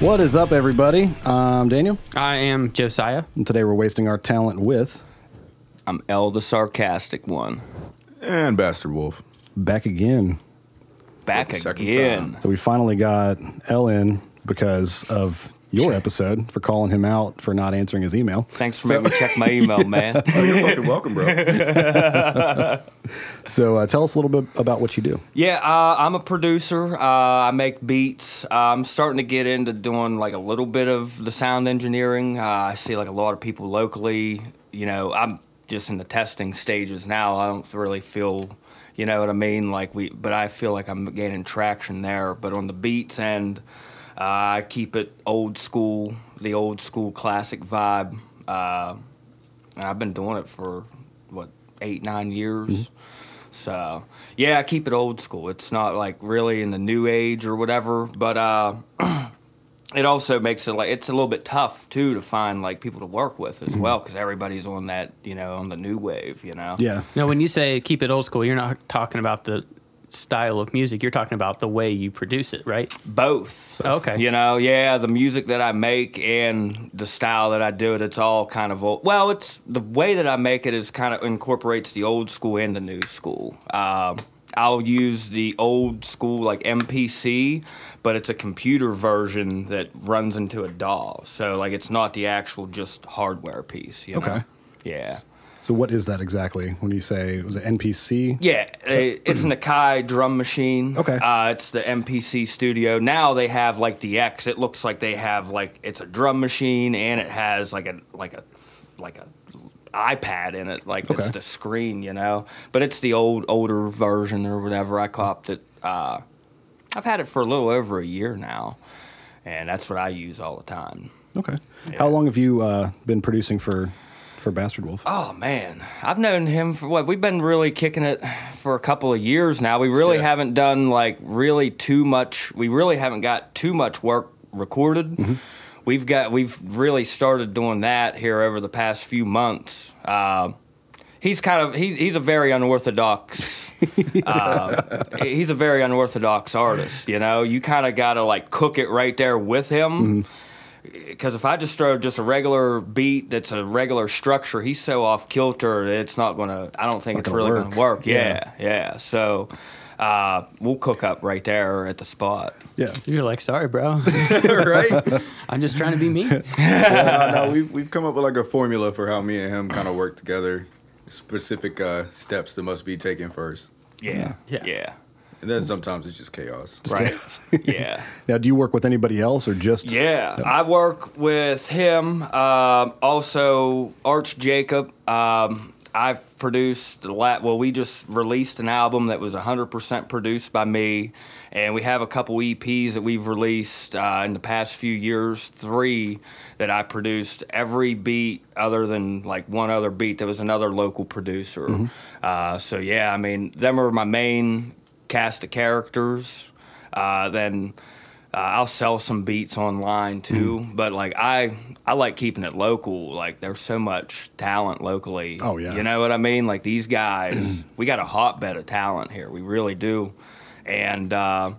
What is up, everybody? I'm Daniel, I am Josiah. and today we're wasting our talent with I'm L the sarcastic one. And Bastard Wolf. back again. Back the second again. time. So we finally got L in because of your episode for calling him out for not answering his email. Thanks for making me check my email, man. Oh, you're fucking welcome, bro. So uh, tell us a little bit about what you do. Yeah, uh, I'm a producer. Uh, I make beats. Uh, I'm starting to get into doing like a little bit of the sound engineering. Uh, I see like a lot of people locally. You know, I'm just in the testing stages now. I don't really feel, you know what I mean. Like we, but I feel like I'm gaining traction there. But on the beats end, I keep it old school, the old school classic vibe. Uh, and I've been doing it for what eight, nine years. So yeah, I keep it old school. It's not like really in the new age or whatever, but uh, it also makes it like it's a little bit tough too to find like people to work with as well because everybody's on that you know on the new wave. You know. Yeah. Now, when you say keep it old school, you're not talking about the style of music. You're talking about the way you produce it, right? Both. Okay. You know, yeah, the music that I make and the style that I do it, it's all kind of old. Well, it's the way that I make it is kind of incorporates the old school and the new school. Um, I'll use the old school like MPC, but it's a computer version that runs into a DAW. So like it's not the actual just hardware piece. You know? Okay. Yeah. So what is that exactly when you say it was it NPC? Yeah, it's an Akai drum machine. Okay. Uh, it's the MPC Studio. Now they have like the X. It looks like they have like it's a drum machine and it has like a like a like a iPad in it. Like Okay. it's the screen, you know. But it's the old older version or whatever. I copped it. Uh, I've had it for a little over a year now, and that's what I use all the time. Okay. How long have you uh, been producing for for Bastard Wolf? Oh man, I've known him for what? We've been really kicking it for a couple of years now. We really Yeah. haven't done like really too much. We really haven't got too much work recorded. We've got we've really started doing that here over the past few months. Uh, he's kind of he's he's a very unorthodox. uh, he's a very unorthodox artist. You know, you kind of got to like cook it right there with him because if I just throw just a regular beat that's a regular structure, he's so off kilter. It's not gonna. I don't think not it's, gonna really work. gonna work. Yeah. Yeah, yeah. So uh, we'll cook up right there at the spot. Yeah. You're like, sorry, bro. right? I'm just trying to be me. yeah, no, we've, we've come up with like a formula for how me and him kind of work together. Specific uh, steps that must be taken first. Yeah, Yeah. yeah, And then sometimes it's just chaos. right. yeah. Now, do you work with anybody else or just? Yeah, I work with him. Um, also, Arch Jacob. Um, I've produced the la- well. We just released an album that was 100% produced by me, and we have a couple EPs that we've released uh, in the past few years. Three that I produced. Every beat other than like one other beat, that was another local producer. Uh, so yeah, I mean, them are my main cast of characters. Uh, then uh, I'll sell some beats online too, Mm. but like I I like keeping it local. Like there's so much talent locally. Oh, yeah. you know what I mean. Like these guys, we got a hotbed of talent here. We really do, and uh,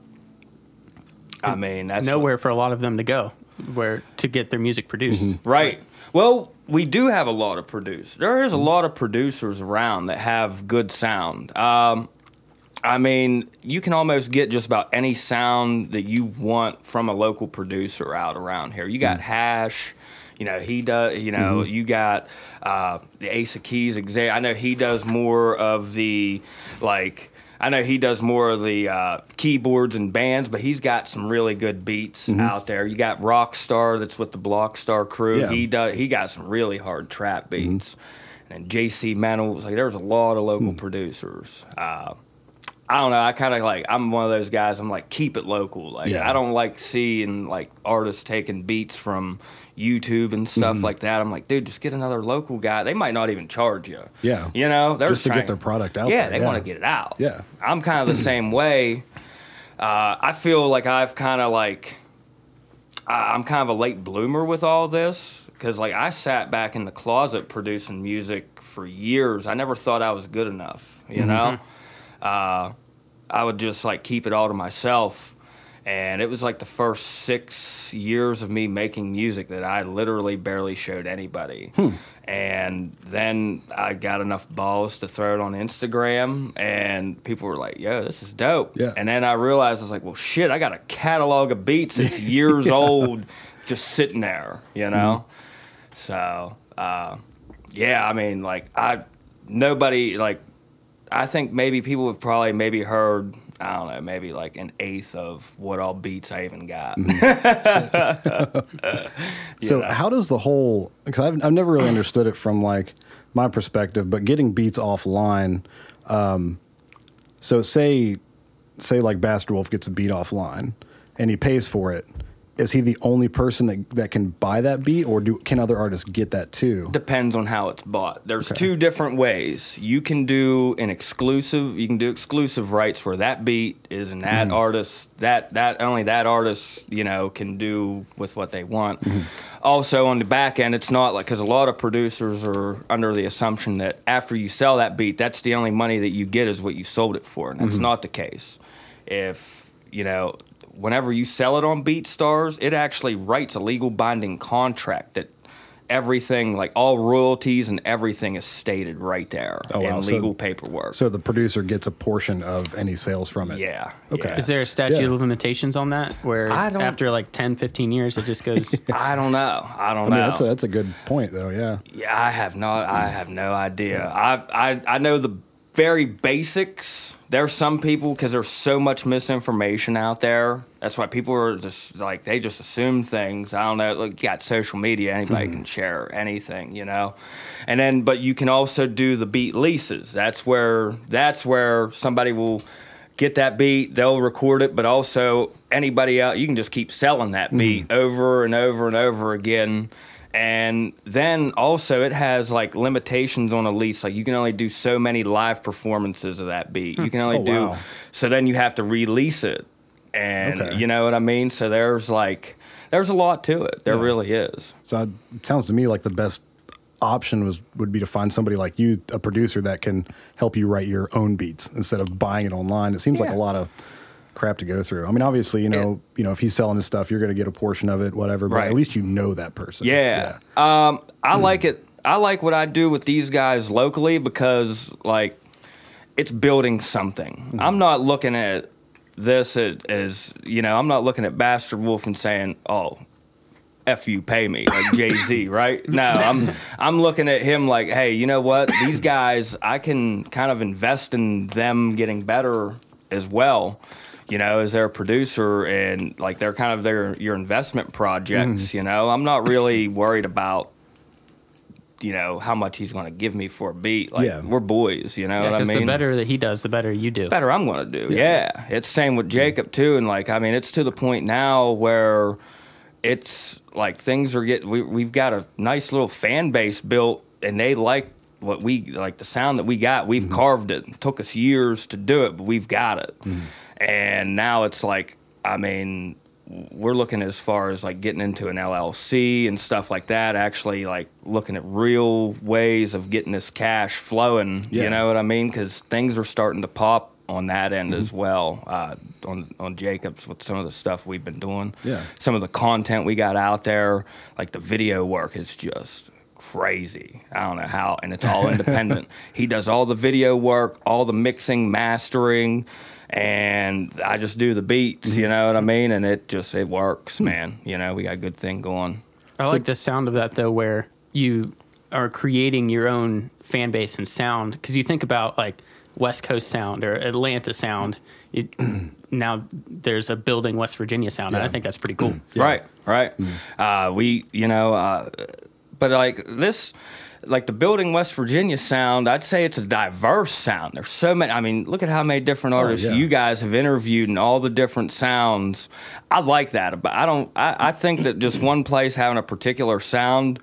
I mean that's Nowhere for a lot of them to go where to get their music produced. Right. Well, we do have a lot of producers. There is a lot of producers around that have good sound. Um, I mean, you can almost get just about any sound that you want from a local producer out around here. You got Hash. You know he does. You know you got uh, the Ace of Keys. Exa- I know he does more of the like. I know he does more of the uh, keyboards and bands, but he's got some really good beats out there. You got Rockstar that's with the Blockstar crew. Yeah. He does. He got some really hard trap beats. And JC Mental, like there's a lot of local producers. Uh, I don't know. I kind of like. I'm one of those guys. I'm like keep it local. Like Yeah. I don't like seeing like artists taking beats from YouTube and stuff Mm-hmm. like that. I'm like, dude, just get another local guy. They might not even charge you. Yeah. You know, they're Just to get their product out Yeah, there, they yeah. want to get it out. Yeah. I'm kind of the same way. Uh, I feel like I've kind of like I'm kind of a late bloomer with all this because like I sat back in the closet producing music for years. I never thought I was good enough. You know, uh, I would just like keep it all to myself. And it was like the first six years of me making music that I literally barely showed anybody. And then I got enough balls to throw it on Instagram, and people were like, yo, this is dope. Yeah. And then I realized, I was like, well, shit, I got a catalog of beats that's years old just sitting there, you know? So, uh, yeah, I mean, like, I, nobody, like, I think maybe people have probably maybe heard, I don't know, maybe like an eighth of what all beats I even got. So know. how does the whole? Because I've I've never really understood it from like my perspective, but getting beats offline. Um, so say say like Bastard Wolf gets a beat offline, and he pays for it. Is he the only person that, that can buy that beat, or do can other artists get that too? Depends on how it's bought. There's two different ways. You can do an exclusive. You can do exclusive rights where that beat is an that mm-hmm. artist. That that only that artist you know can do with what they want. Mm-hmm. Also on the back end, it's not like because a lot of producers are under the assumption that after you sell that beat, that's the only money that you get is what you sold it for, and that's mm-hmm. not the case. If you know whenever you sell it on BeatStars, it actually writes a legal binding contract that everything, like all royalties and everything, is stated right there Oh, in wow. So- legal paperwork. So the producer gets a portion of any sales from it. yeah. Okay. yeah. Is there a statute Yeah. of limitations on that where I don't- after like 10, 15 years it just goes I don't know. I don't I mean know. that's a that's a good point though. Yeah. Yeah, I have not. I have no idea. I I I know the very basics. There's some people because there's so much misinformation out there. That's why people are just like they just assume things. I don't know. Look, you got social media. Anybody can hmm. share anything, you know. And then, but you can also do the beat leases. That's where that's where somebody will get that beat. They'll record it, but also anybody out. You can just keep selling that hmm. beat over and over and over again. And then also it has like limitations on a lease. Like you can only do so many live performances of that beat. You hmm. can only Oh, do wow. so then you have to release it. And Okay. you know what I mean? So there's like there's a lot to it. There Yeah. really is. So it sounds to me like the best option was would be to find somebody like you, a producer that can help you write your own beats instead of buying it online. It seems like a lot of crap to go through. I mean, obviously, you know, you know, if he's selling his stuff, you're going to get a portion of it, whatever. But Right. at least you know that person. Yeah. Um, I like it. I like what I do with these guys locally because like it's building something. I'm not looking at this as, as you know, I'm not looking at Bastard Wolf and saying, "Oh, F you pay me like Jay Z, right? No, I'm I'm looking at him like, hey, you know what? These guys, I can kind of invest in them getting better as well. You know, as their producer and like they're kind of their your investment projects. Mm-hmm. You know, I'm not really worried about you know how much he's going to give me for a beat. Like Yeah. we're boys. You know Yeah, what I because mean? the better that he does, the better you do. better I'm going to do. Yeah. It's same with Jacob too. And like, I mean, it's to the point now where it's like things are getting, we, we've got a nice little fan base built and they like what we, like the sound that we got. We've mm-hmm. carved it. It took us years to do it, but we've got it. Mm-hmm. And now it's like, I mean, we're looking as far as like getting into an LLC and stuff like that. Actually, like looking at real ways of getting this cash flowing. Yeah. You know what I mean? Because things are starting to pop on that end as well. Uh, on on Jacobs with some of the stuff we've been doing. Yeah. Some of the content we got out there, like the video work, is just crazy. I don't know how, and it's all independent. he does all the video work, all the mixing, mastering, and I just do the beats. You know what I mean? And it just it works, man. You know, we got a good thing going. I like the sound of that though, where you are creating your own fan base and sound. Because you think about like West Coast sound or Atlanta sound. It, now there's a building West Virginia sound, and I think that's pretty cool. Right, right. Uh, we, you know, uh, but like this, like the building West Virginia sound, I'd say it's a diverse sound. There's so many. I mean, look at how many different oh, artists yeah. you guys have interviewed and all the different sounds. I like that, but I don't. I, I think that just one place having a particular sound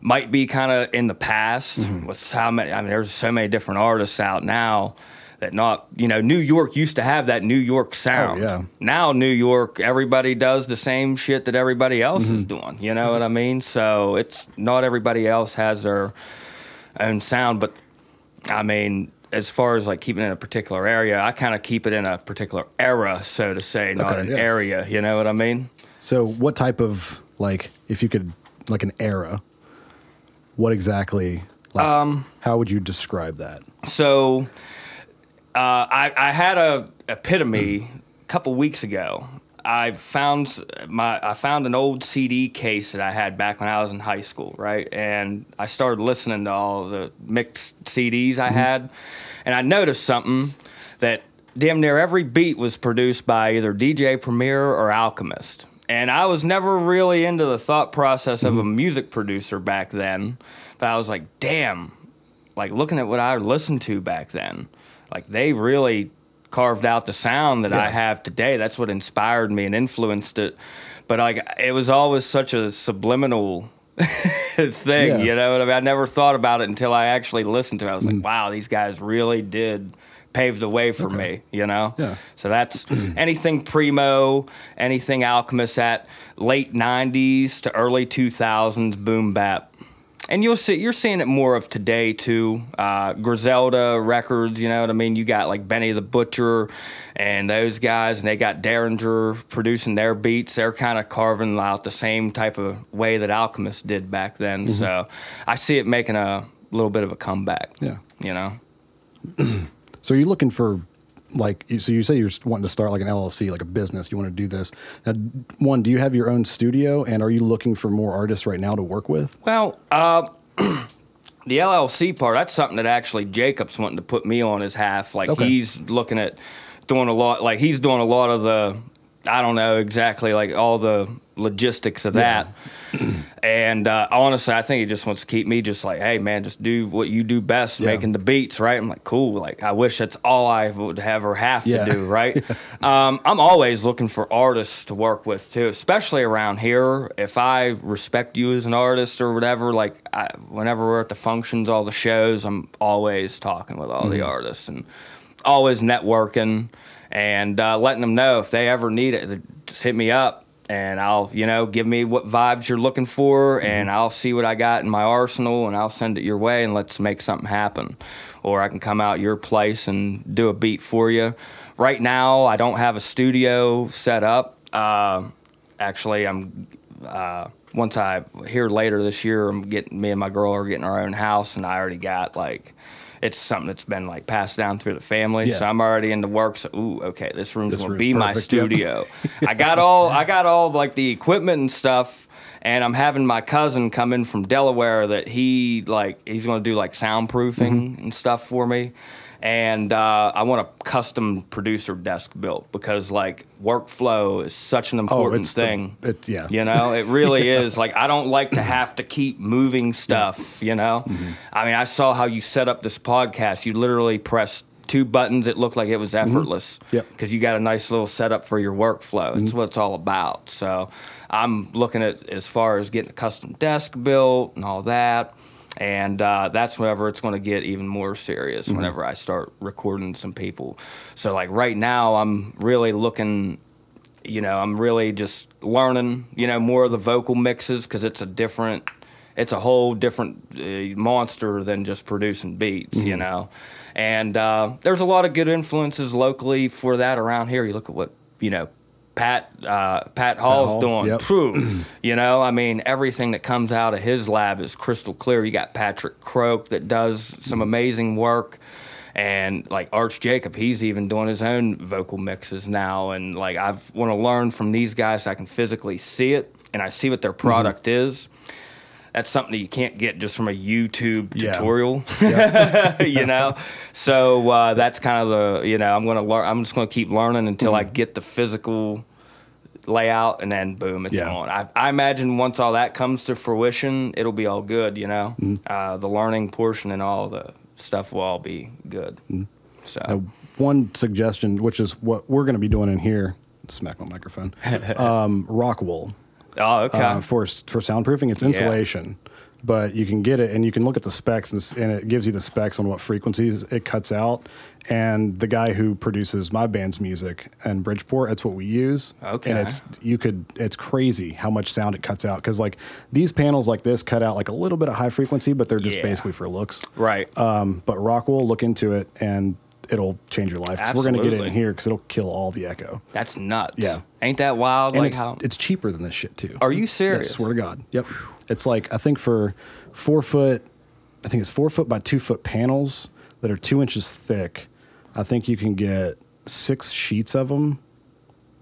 might be kind of in the past mm-hmm. with how many. I mean, there's so many different artists out now. That not, you know, New York used to have that New York sound yeah. now New York, everybody does the same shit that everybody else is doing. You know what I mean? So it's not everybody else has their own sound, but I mean, as far as like keeping it in a particular area, I kind of keep it in a particular era, so to say, not Okay, an yeah. area. You know what I mean? So, what type of like, if you could, like an era, what exactly? Like, Um, how would you describe that? So, uh, I, I had a epitome a couple weeks ago. I found my I found an old CD case that I had back when I was in high school, right? And I started listening to all the mixed CDs I had, and I noticed something that damn near every beat was produced by either DJ Premier or Alchemist. And I was never really into the thought process of a music producer back then, but I was like, damn, like looking at what I listened to back then, like they really carved out the sound that I have today. That's what inspired me and influenced it. But like it was always such a subliminal thing, Yeah. you know what I mean? I never thought about it until I actually listened to it. I was like, mm. wow, these guys really did pave the way for me, you know? Yeah. So that's anything primo, anything Alchemist at late '90s to early 2000s boom bap, and you'll see you're seeing it more of today too. Uh, Griselda Records, you know what I mean. You got like Benny the Butcher and those guys, and they got Daringer producing their beats. They're kind of carving out the same type of way that Alchemist did back then. So I see it making a little bit of a comeback. Yeah. You know. So, you're you looking for like? So, you say you're wanting to start like an LLC, like a business. You want to do this. Now, one, do you have your own studio, and are you looking for more artists right now to work with? Well, uh, the LLC part, that's something that actually Jacob's wanting to put me on his half. Like Okay. he's looking at doing a lot, like he's doing a lot of the, I don't know exactly, like all the logistics of that. and uh, honestly, I think he just wants to keep me just like, hey, man, just do what you do best, Yeah. making the beats, right? I'm like, cool. Like, I wish that's all I would have or have Yeah. to do, right? um, I'm always looking for artists to work with too, especially around here. If I respect you as an artist or whatever, like I, whenever we're at the functions, all the shows, I'm always talking with all the artists and always networking and uh, letting them know if they ever need it, just hit me up. And I'll, you know, give me what vibes you're looking for, and I'll see what I got in my arsenal, and I'll send it your way, and let's make something happen. Or I can come out your place and do a beat for you. Right now, I don't have a studio set up. Uh, actually, I'm uh, once I here later this year, I'm getting me and my girl are getting our own house, and I already got like it's something that's been like passed down through the family. Yeah. So I'm already in the works. So, ooh, okay, this room's This gonna room's be my perfect, yep. studio. I got all I got all like the equipment and stuff. And I'm having my cousin come in from Delaware that he like he's gonna do like soundproofing Mm-hmm. and stuff for me. And uh, I want a custom producer desk built because like workflow is such an important Oh, it's the- thing. it's- yeah. You know, it really is. Like I don't like to have to keep moving stuff, you know? Mm-hmm. I mean, I saw how you set up this podcast. You literally pressed two buttons. It looked like it was effortless. Mm-hmm. Yep. Mm-hmm. Because you got a nice little setup for your workflow. It's what it's all about. So I'm looking at as far as getting a custom desk built and all that. And uh, that's whenever it's going to get even more serious. Mm-hmm. Whenever I start recording some people. So like right now, I'm really looking you know, I'm really just learning, you know, more of the vocal mixes because it's a different, it's a whole different uh, monster than just producing beats, you know. And uh, there's a lot of good influences locally for that around here. You look at what, you know, Pat uh, Pat Hall's Hall, doing. yep. Phew. you know, I mean, everything that comes out of his lab is crystal clear. You got Patrick Croak that does some amazing work and like Arch Jacob, he's even doing his own vocal mixes now. And like I want to learn from these guys, so I can physically see it and I see what their product is. That's something that you can't get just from a YouTube Yeah. tutorial, you know. So uh, that's kind of the you know I'm gonna learn. I'm just gonna keep learning until I get the physical layout, and then boom, it's Yeah. on. I, I imagine once all that comes to fruition, it'll be all good. You know, uh, the learning portion and all the stuff will all be good. So Now, one suggestion, which is what we're to be doing in here, smack my microphone, um, rock wool oh okay. uh, for for soundproofing. It's insulation. but you can get it and you can look at the specs and, and it gives you the specs on what frequencies it cuts out. And the guy who produces my band's music in Bridgeport, that's what we use. Okay. And it's you could it's crazy how much sound it cuts out because like these panels like this cut out like a little bit of high frequency, but they're just Yeah. basically for looks. Right. Um, but rock wool, look into it and it'll change your life. 'Cause we're gonna get it in here because it'll kill all the echo. That's nuts. Yeah. Ain't that wild? And like it's, how? it's cheaper than this shit too. Are you Yeah, serious? swear to God. Yep. It's like I think for four foot, I think it's four foot by two foot panels that are two inches thick. I think you can get six sheets of them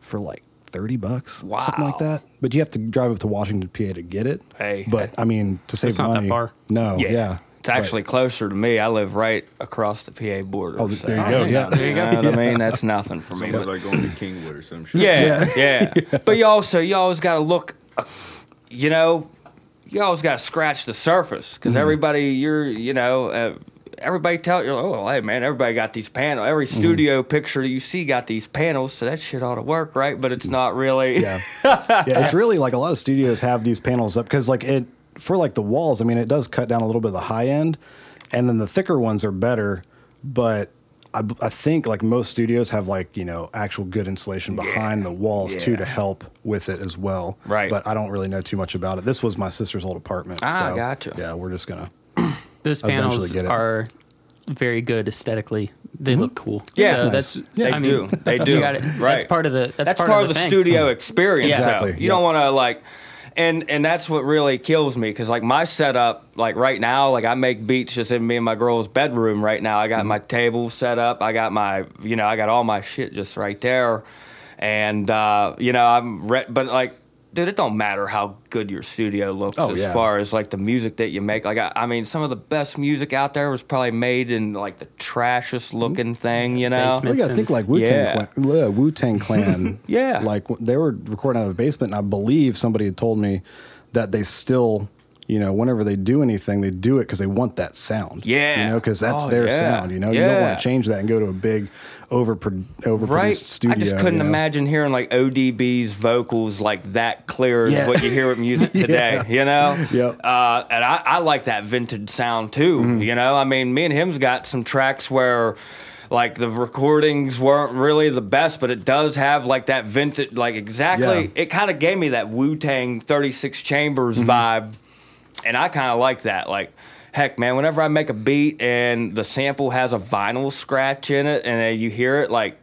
for like thirty bucks, wow. something like that. But you have to drive up to Washington, PA, to get it. Hey. but I mean, to save It's not that money, far. no, yeah, It's actually closer to me. I live right across the PA border. Oh, so- there you go, yeah. There you go. You know what I mean? That's nothing for me. Sounds but- like going to Kingwood or some shit. Yeah, yeah. But you also you always got to look, uh, you know, you always got to scratch the surface because everybody you're you know. Uh, Everybody tell you, oh, hey man, everybody got these panels. Every studio picture that you see got these panels, so that shit ought to work, right? But it's not really. yeah, yeah. It's really like a lot of studios have these panels up because like it for like the walls. I mean, it does cut down a little bit of the high end, and then the thicker ones are better. But I think like most studios have like you know actual good insulation behind the walls too to help with it as well. Right. But I don't really know too much about it. This was my sister's old apartment. Ah, so, gotcha. Yeah, we're just gonna. Those Eventually panels get it. are very good aesthetically. They look cool. Yeah. so Nice. that's They I mean, do. They do. You got it. Right. That's part of the. That's, that's, part, part, of the, thing. studio experience. Yeah. though. Exactly, You yeah. don't want to like, and and that's what really kills me because like my setup, like right now, like I make beats just in me and my girl's bedroom right now. I got my table set up. I got my, you know, I got all my shit just right there, and uh, you know I'm, re- but like. Dude, it don't matter how good your studio looks Oh, as yeah. far as like the music that you make. Like I, I mean, some of the best music out there was probably made in like the trashiest hmm. looking thing, you know. Basement. We got to think like Wu Tang Yeah. Clan, Wu Tang Clan. Yeah. like they were recording out of the basement, and I believe somebody had told me that they still, you know, whenever they do anything, they do it because they want that sound. Yeah. you know, because that's Oh, their yeah. sound. You know, you don't want to change that and go to a big over overproduced right? studio. I just couldn't you know? imagine hearing like ODB's vocals like that clear as what you hear with music today. You know? Yep. Uh, and I, I like that vintage sound too. Mm-hmm. You know, I mean, me and him's got some tracks where. Like the recordings weren't really the best, but it does have like that vintage, like exactly. Yeah. It kind of gave me that Wu Tang 36 Chambers Mm-hmm. vibe and I kind of like that. Like, heck, man, whenever I make a beat and the sample has a vinyl scratch in it, and you hear it, like,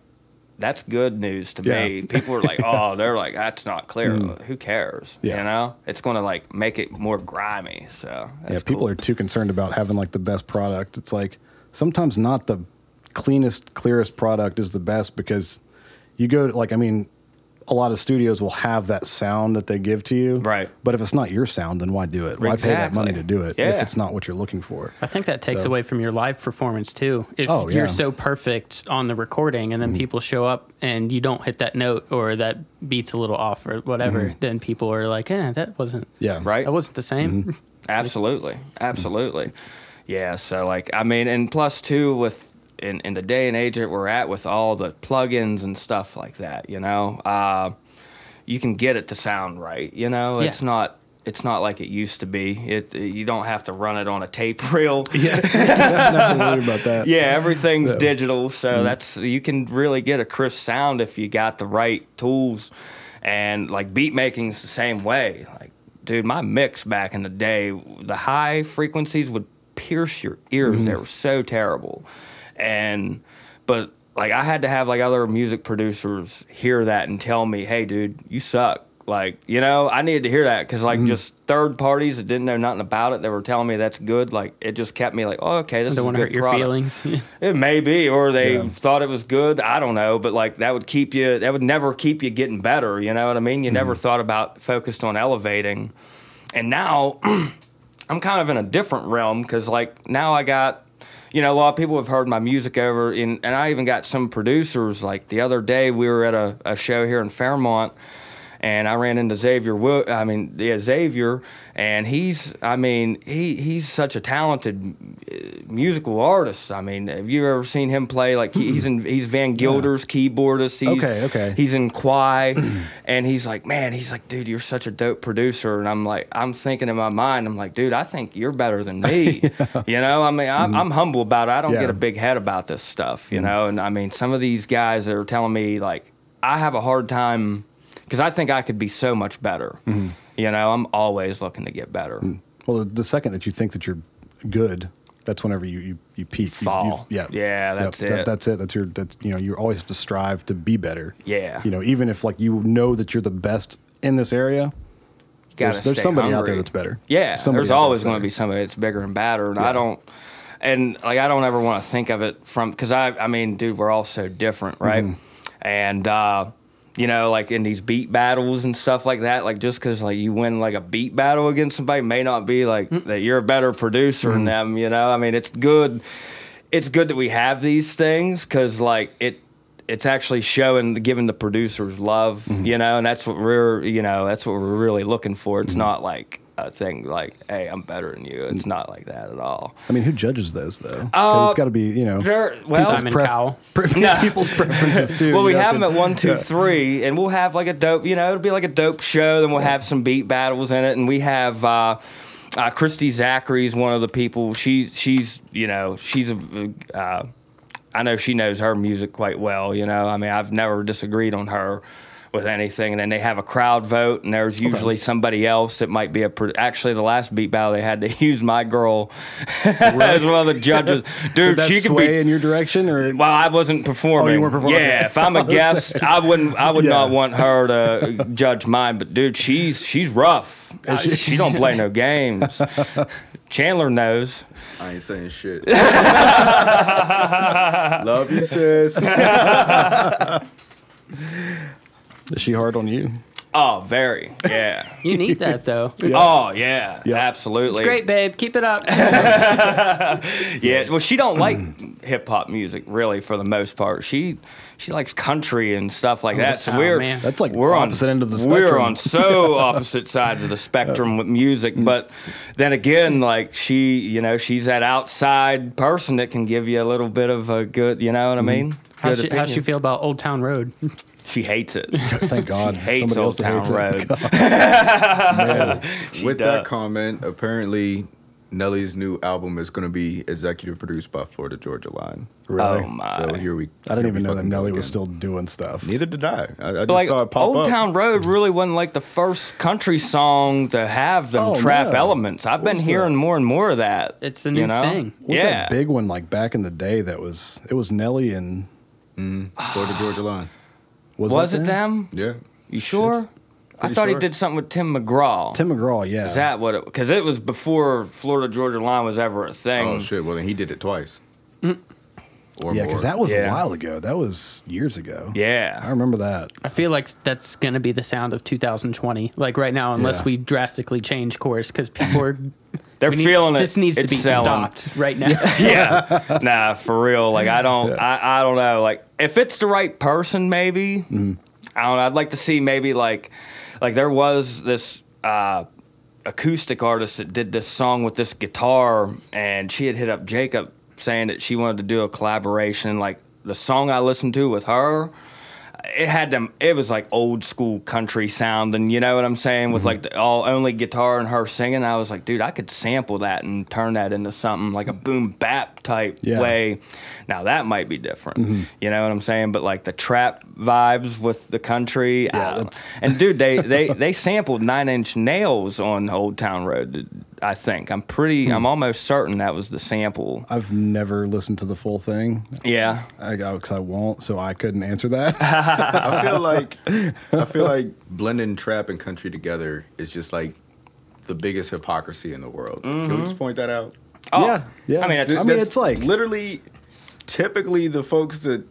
that's good news to Yeah. me. People are like, oh, they're like, that's not clear. Mm. Who cares? Yeah. You know, it's going to like make it more grimy. So that's yeah, people cool. are too concerned about having like the best product. It's like sometimes not the cleanest, clearest product is the best because you go to like I mean, a lot of studios will have that sound that they give to you. Right. But if it's not your sound, then why do it? Why pay that money to do it if it's not what you're looking for? I think that takes So- away from your live performance too. If Oh, you're yeah. so perfect on the recording and then mm-hmm. people show up and you don't hit that note or that beat's a little off or whatever, mm-hmm. then people are like, "Eh, that wasn't Yeah. Right. That wasn't the same." Mm-hmm. Absolutely, absolutely. Yeah. So like, I mean, and plus too with in in the day and age that we're at with all the plugins and stuff like that, you know, uh, you can get it to sound right. You know, Yeah. it's not. It's not like it used to be. It you don't have to run it on a tape reel. Nothing to worry about that. Yeah, everything's Yeah. digital, so that's you can really get a crisp sound if you got the right tools. And like beat making's the same way. Like, dude, my mix back in the day, the high frequencies would pierce your ears. They were so terrible. And but like I had to have like other music producers hear that and tell me, "Hey, dude, you suck." Like, you know, I needed to hear that because, like, mm-hmm. just third parties that didn't know nothing about it, they were telling me that's good. Like, it just kept me like, oh, okay, this I don't want to hurt your product. feelings. It may be, or they Yeah. thought it was good. I don't know, but like that would keep you. That would never keep you getting better. You know what I mean? You never mm-hmm. thought about focused on elevating, and now I'm kind of in a different realm because like now I got. You know, a lot of people have heard my music over, in, and I even got some producers. Like the other day, we were at a, a show here in Fairmont, and I ran into Xavier. Wo- I mean, yeah, Xavier, and he's. I mean, he he's such a talented uh, musical artist. I mean, have you ever seen him play? Like he, he's in he's Van Gilder's keyboardist. He's, Okay, okay. He's in Quai, and he's like, man, he's like, dude, you're such a dope producer. And I'm like, I'm thinking in my mind, I'm like, dude, I think you're better than me. You know, I mean, I'm, I'm humble about it. I don't Yeah. get a big head about this stuff. You know, and I mean, some of these guys that are telling me like, I have a hard time because I think I could be so much better. You know, I'm always looking to get better. Well, the, the second that you think that you're good, that's whenever you you, you peak. You- you- Fall. yeah, Yeah, that's That- it. that's it. That's your. That you know, you always have to strive to be better. Yeah. You know, even if like you know that you're the best in this area, there's, there's somebody out there that's better. Yeah, Somebody there's always going to be somebody that's bigger and badder, and Yeah. I don't, and like I don't ever want to think of it from because I, I mean, dude, we're all so different, right? Mm-hmm. And uh, you know, like in these beat battles and stuff like that, like just because like you win like a beat battle against somebody may not be like that you're a better producer Mm-hmm. than them. You know, I mean, it's good. It's good that we have these things because like it. It's actually showing, giving the producers love, Mm-hmm. you know, and that's what we're, you know, that's what we're really looking for. Mm-hmm. It's not like a thing like, hey, I'm better than you. It's not like that at all. I mean, who judges those though? 'Cause Uh, it's got to be you know There, well, Simon pref- Cowell. people's preferences too. well, we you know, have them could- at one, two, three, and we'll have like a dope. You know, it'll be like a dope show. Then we'll have some beat battles in it, and we have uh, uh, Christy Zachary's one of the people. She's she's you know she's a. Uh, I know she knows her music quite well. You know, I mean, I've never disagreed on her with anything. And then they have a crowd vote, and there's usually somebody else that might be a. Pro- Actually, the last beat battle they had to use my girl as one of the judges. Dude, that she could sway be in your direction or well, I wasn't performing. Oh, weren't performing. Yeah, if I'm a guest, I wouldn't. I would Yeah. not want her to judge mine. But dude, she's she's rough. Uh, she? don't play no games. Chandler knows. I ain't saying shit. Love you, sis. Is she hard on you? Oh, very. Yeah. You need that though. Oh yeah, Yeah. absolutely. It's great, babe. Keep it up. Yeah. Well, she don't like hip hop music really for the most part. She she likes country and stuff like oh, that. So Oh, we're man. That's like we're opposite end of the We're on so opposite sides of the spectrum with music. Mm. But then again, like she, you know, she's that outside person that can give you a little bit of a good, you know what I mm-hmm. mean? How's Good she, how's she feel about Old Town Road? She hates it. Thank God. hates Somebody Old else Town hates it. Road. Man. With does. that comment, apparently Nelly's new album is going to be executive produced by Florida Georgia Line. Really? Oh my. So here we. I didn't even know that fucking Nelly was still doing stuff. Neither did I. I, I just like saw it pop Old up. Town Road mm-hmm. really wasn't like the first country song to have them Oh, trap no. elements. I've been hearing the- more and more of that. It's the new you know? thing. What's yeah, that big one like back in the day? That was it was Nelly and mm-hmm. Florida Georgia Line. Was, was it them? Yeah. You sure? I Pretty thought he sure. did something with Tim McGraw. Tim McGraw? Yeah. Is that what it? Because it was before Florida Georgia Line was ever a thing. Oh shit! Well then he did it twice. Or yeah, because that was Yeah. a while ago. That was years ago. Yeah, I remember that. I feel like that's going to be the sound of 2020. Like right now, unless Yeah. we drastically change course, because people are. They're we need- feeling it. This needs to be selling. stopped right now. yeah. Nah, for real. Like I don't. I, I don't know. Like if it's the right person, maybe. Mm-hmm. I don't know. I'd like to see maybe like, like there was this uh, acoustic artist that did this song with this guitar, and she had hit up Jacob saying that she wanted to do a collaboration. Like the song I listened to with her. It had them. It was like old school country sound, and you know what I'm saying, Mm-hmm. with like the all only guitar and her singing. I was like, dude, I could sample that and turn that into something like a boom bap type Yeah. Mm-hmm. way. Now that might be different. You know what I'm saying? But like the trap vibes with the country. Yeah, and dude, they they they sampled Nine Inch Nails on Old Town Road. I think I'm pretty. Hmm. I'm almost certain that was the sample. I've never listened to the full thing. Yeah. I because I won't, so I couldn't answer that. I feel like I feel like blending trap and country together is just like the biggest hypocrisy in the world. Can we just point that out? Oh, yeah, yeah. I mean, it's, I mean, it's like literally typically the folks that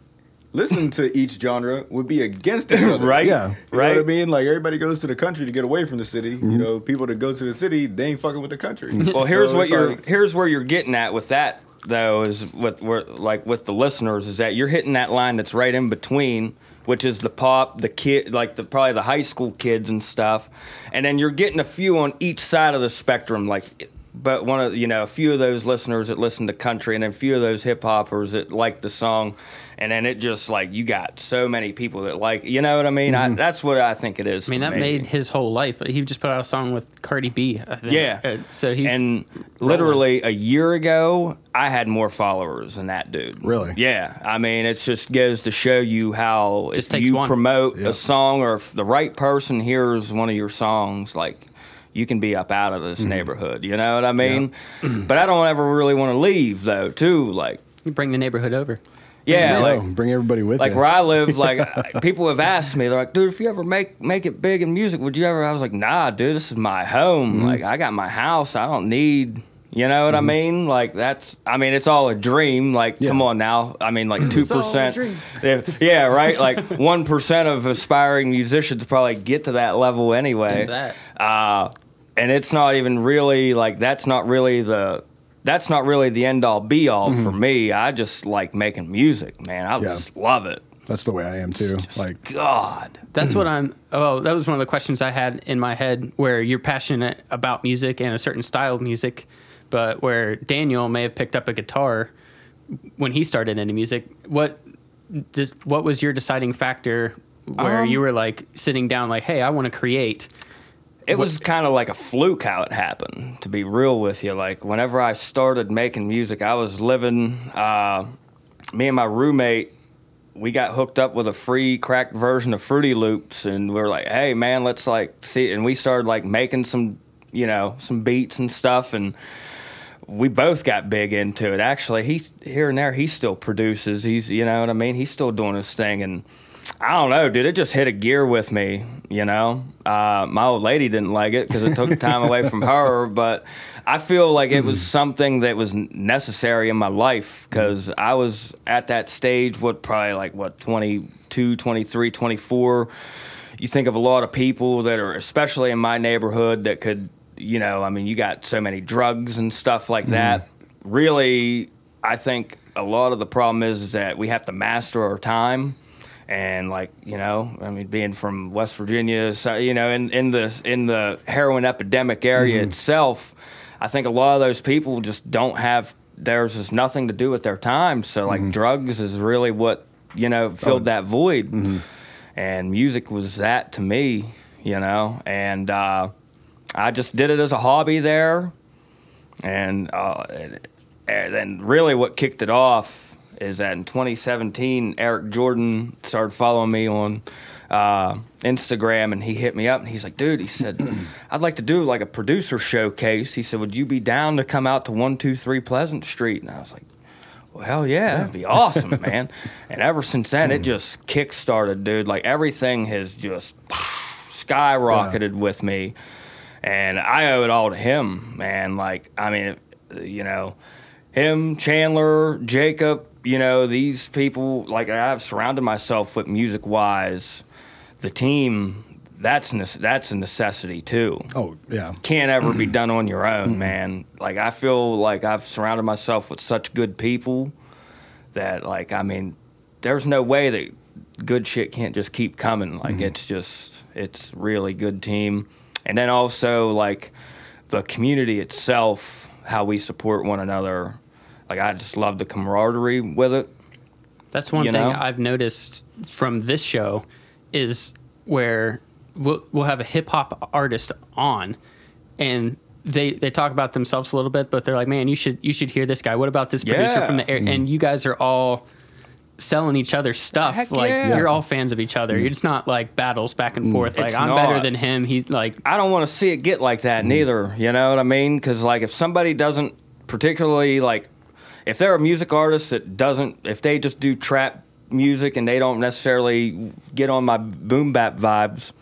listen to each genre would be against each other. Right? Yeah. You know Right. what I mean? Like everybody goes to the country to get away from the city. You mm-hmm. know, people that go to the city, they ain't fucking with the country. Mm-hmm. Well, here's So what you're like- here's where you're getting at with that though is with where like with the listeners is that you're hitting that line that's right in between which is the pop, the kid, like the probably the high school kids and stuff, and then you're getting a few on each side of the spectrum, like. But one of you know a few of those listeners that listen to country, and then a few of those hip hoppers that like the song, and then it just like you got so many people that like you know what I mean. I, that's what I think it is. I mean, that me. made his whole life. He just put out a song with Cardi B. I think. Yeah. Uh, so he's and literally a year ago, I had more followers than that dude. Really? Yeah. I mean, it just goes to show you how Just if you one. promote Yep. a song or if the right person hears one of your songs, like you can be up out of Mm-hmm. this neighborhood. You know what I mean? Yeah. but I don't ever really want to leave though. Too like, you bring the neighborhood over. Yeah, Yeah, like bring everybody with like you. where I live, like people have asked me, they're like, "Dude, if you ever make make it big in music, would you ever?" I was like, "Nah, dude, this is my home. Mm-hmm. Like I got my house. I don't need." You know what I mean? Like that's. I mean, it's all a dream. Like, Yeah. come on now. I mean, like two percent. Yeah, yeah, right. Like one percent of aspiring musicians probably get to that level anyway. What's that? Uh, and it's not even really like that's not really the that's not really the end all be all for me. I just like making music, man. I Mm-hmm. Yeah. just love it. That's the way I am too. Like, God. That's what I'm. Oh, that was one of the questions I had in my head. Where you're passionate about music and a certain style of music, but where Daniel may have picked up a guitar when he started into music. What just what was your deciding factor where Um, you were like sitting down, like, hey, I want to create. It was kind of like a fluke how it happened, to be real with you. Like, whenever I started making music, I was living, uh, me and my roommate, we got hooked up with a free cracked version of Fruity Loops, and we are like, hey, man, let's like see. And we started like making some, you know, some beats and stuff, and we both got big into it. Actually, he here and there he still produces. He's you know what I mean. He's still doing his thing, and I don't know, dude. It just hit a gear with me. You know, uh, my old lady didn't like it because it took time away from her, but I feel like it was hmm. something that was necessary in my life because hmm. I was at that stage. What probably like what 22, 23, 24 you think of a lot of people that are especially in my neighborhood that could you know i mean you got so many drugs and stuff like hmm. that really i think a lot of the problem is, is that we have to master our time and like you know i mean being from west virginia so, you know in, in the in the heroin epidemic area itself i think a lot of those people just don't have there's just nothing to do with their time. So like drugs is really what you know filled that void. And music was that to me, you know. And uh, I just did it as a hobby there, and, uh, and and then really what kicked it off is that in 2017, Eric Jordan started following me on uh, Instagram, and he hit me up, and he's like, "Dude," he said, "I'd like to do like a producer showcase." He said, "Would you be down to come out to 123 Pleasant Street?" And I was like. Well, hell yeah, that'd be awesome, man. And ever since then, it just kick started, dude. Like everything has just skyrocketed with me, and I owe it all to him, man. Like, I mean, you know, him, Chandler, Jacob, you know, these people. Like, I've surrounded myself with music wise. The team, that's nece- that's a necessity too oh yeah, can't ever be done on your own, man. Like I feel like I've surrounded myself with such good people that like I mean, there's no way that good shit can't just keep coming. Like mm-hmm. it's just it's really good team. And then also like the community itself, how we support one another. Like I just love the camaraderie with it. That's one thing know? I've noticed from this show is where we'll, we'll have a hip hop artist on and they they talk about themselves a little bit, but they're like, "Man, you should you should hear this guy. What about this producer Yeah. from the area?" And you guys are all selling each other stuff. Heck like yeah. you're all fans of each other. Mm. It's not like battles back and mm. forth. Like It's I'm better than him. He's like I don't want to see it get like that mm. neither. You know what I mean? Because like if somebody doesn't particularly like, if they're a music artist that doesn't, if they just do trap music and they don't necessarily get on my boom bap vibes,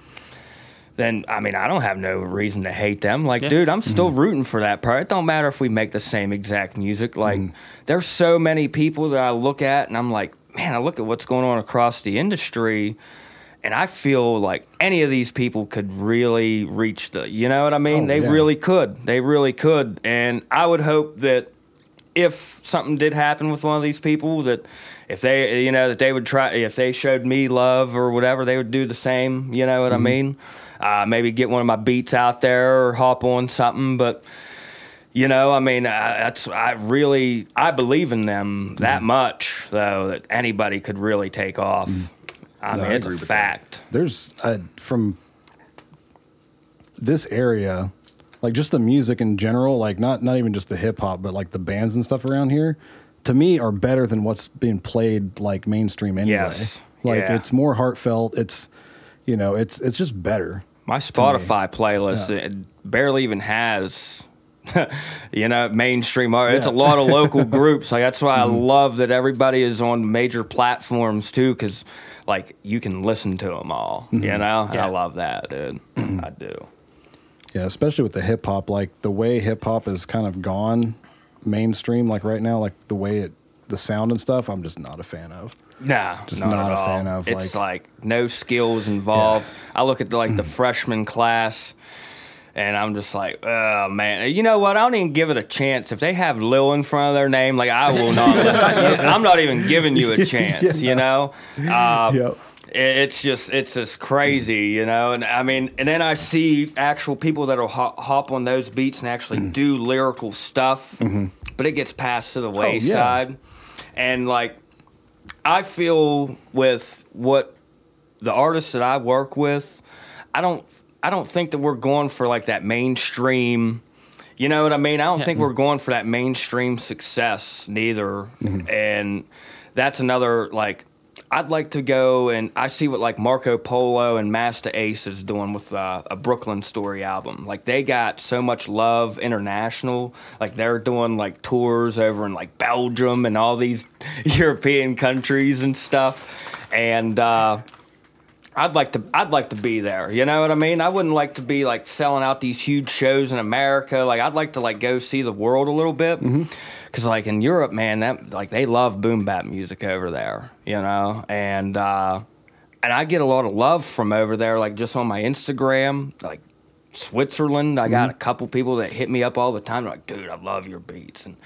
then I mean I don't have no reason to hate them. Like, Yeah. dude, I'm mm-hmm. still rooting for that part. It don't matter if we make the same exact music. Like, mm-hmm. there's so many people that I look at and I'm like, man, I look at what's going on across the industry. And I feel like any of these people could really reach the, you know what I mean? Oh, they yeah. really could. They really could. And I would hope that if something did happen with one of these people, that if they you know that they would try if they showed me love or whatever they would do the same you know what Mm-hmm. i mean uh, maybe get one of my beats out there or hop on something but you know i mean I, that's i really i believe in them Mm-hmm. that much though that anybody could really take off i No, mean I it's a with that. fact There's uh, from this area, like just the music in general, like not not even just the hip hop, but like the bands and stuff around here, to me are better than what's being played like mainstream anyway. Yes. Like Yeah. it's more heartfelt. It's you know, it's it's just better. My Spotify playlist it barely even has, you know, mainstream art. It's a lot of local groups. Like that's why I mm-hmm. love that everybody is on major platforms too, because like you can listen to them all. You mm-hmm. know, Yeah. I love that, dude. I do. Yeah, especially with the hip hop, like the way hip hop is kind of gone mainstream, like right now, like the way it, the sound and stuff, I'm just not a fan of. Nah, Just not, not a all. fan of, It's like- like, no skills involved. I look at the, like the freshman class, and I'm just like, oh man. You know what? I don't even give it a chance. If they have Lil in front of their name, like I will not. I'm not even giving you a chance. You know. Uh, Yep. It- It's just it's just crazy, mm. you know, and I mean, and then I see actual people that'll hop, hop on those beats and actually mm. do lyrical stuff, mm-hmm. but it gets passed to the oh, wayside, and like I feel with what the artists that I work with, I don't I don't think that we're going for like that mainstream. You know what I mean? I don't think mm. we're going for that mainstream success neither. Mm-hmm. And that's another like I'd like to go and I see what like Marco Polo and Masta Ace is doing with uh, a Brooklyn Story album. Like they got so much love international. Like they're doing like tours over in like Belgium and all these European countries and stuff. And uh, I'd like to I'd like to be there. You know what I mean? I wouldn't like to be like selling out these huge shows in America. Like I'd like to like go see the world a little bit. Cause like in Europe, man, that like they love boom bap music over there, you know, and uh, and I get a lot of love from over there, like just on my Instagram, like Switzerland. I got mm-hmm. a couple people that hit me up all the time, They're like, dude, I love your beats, and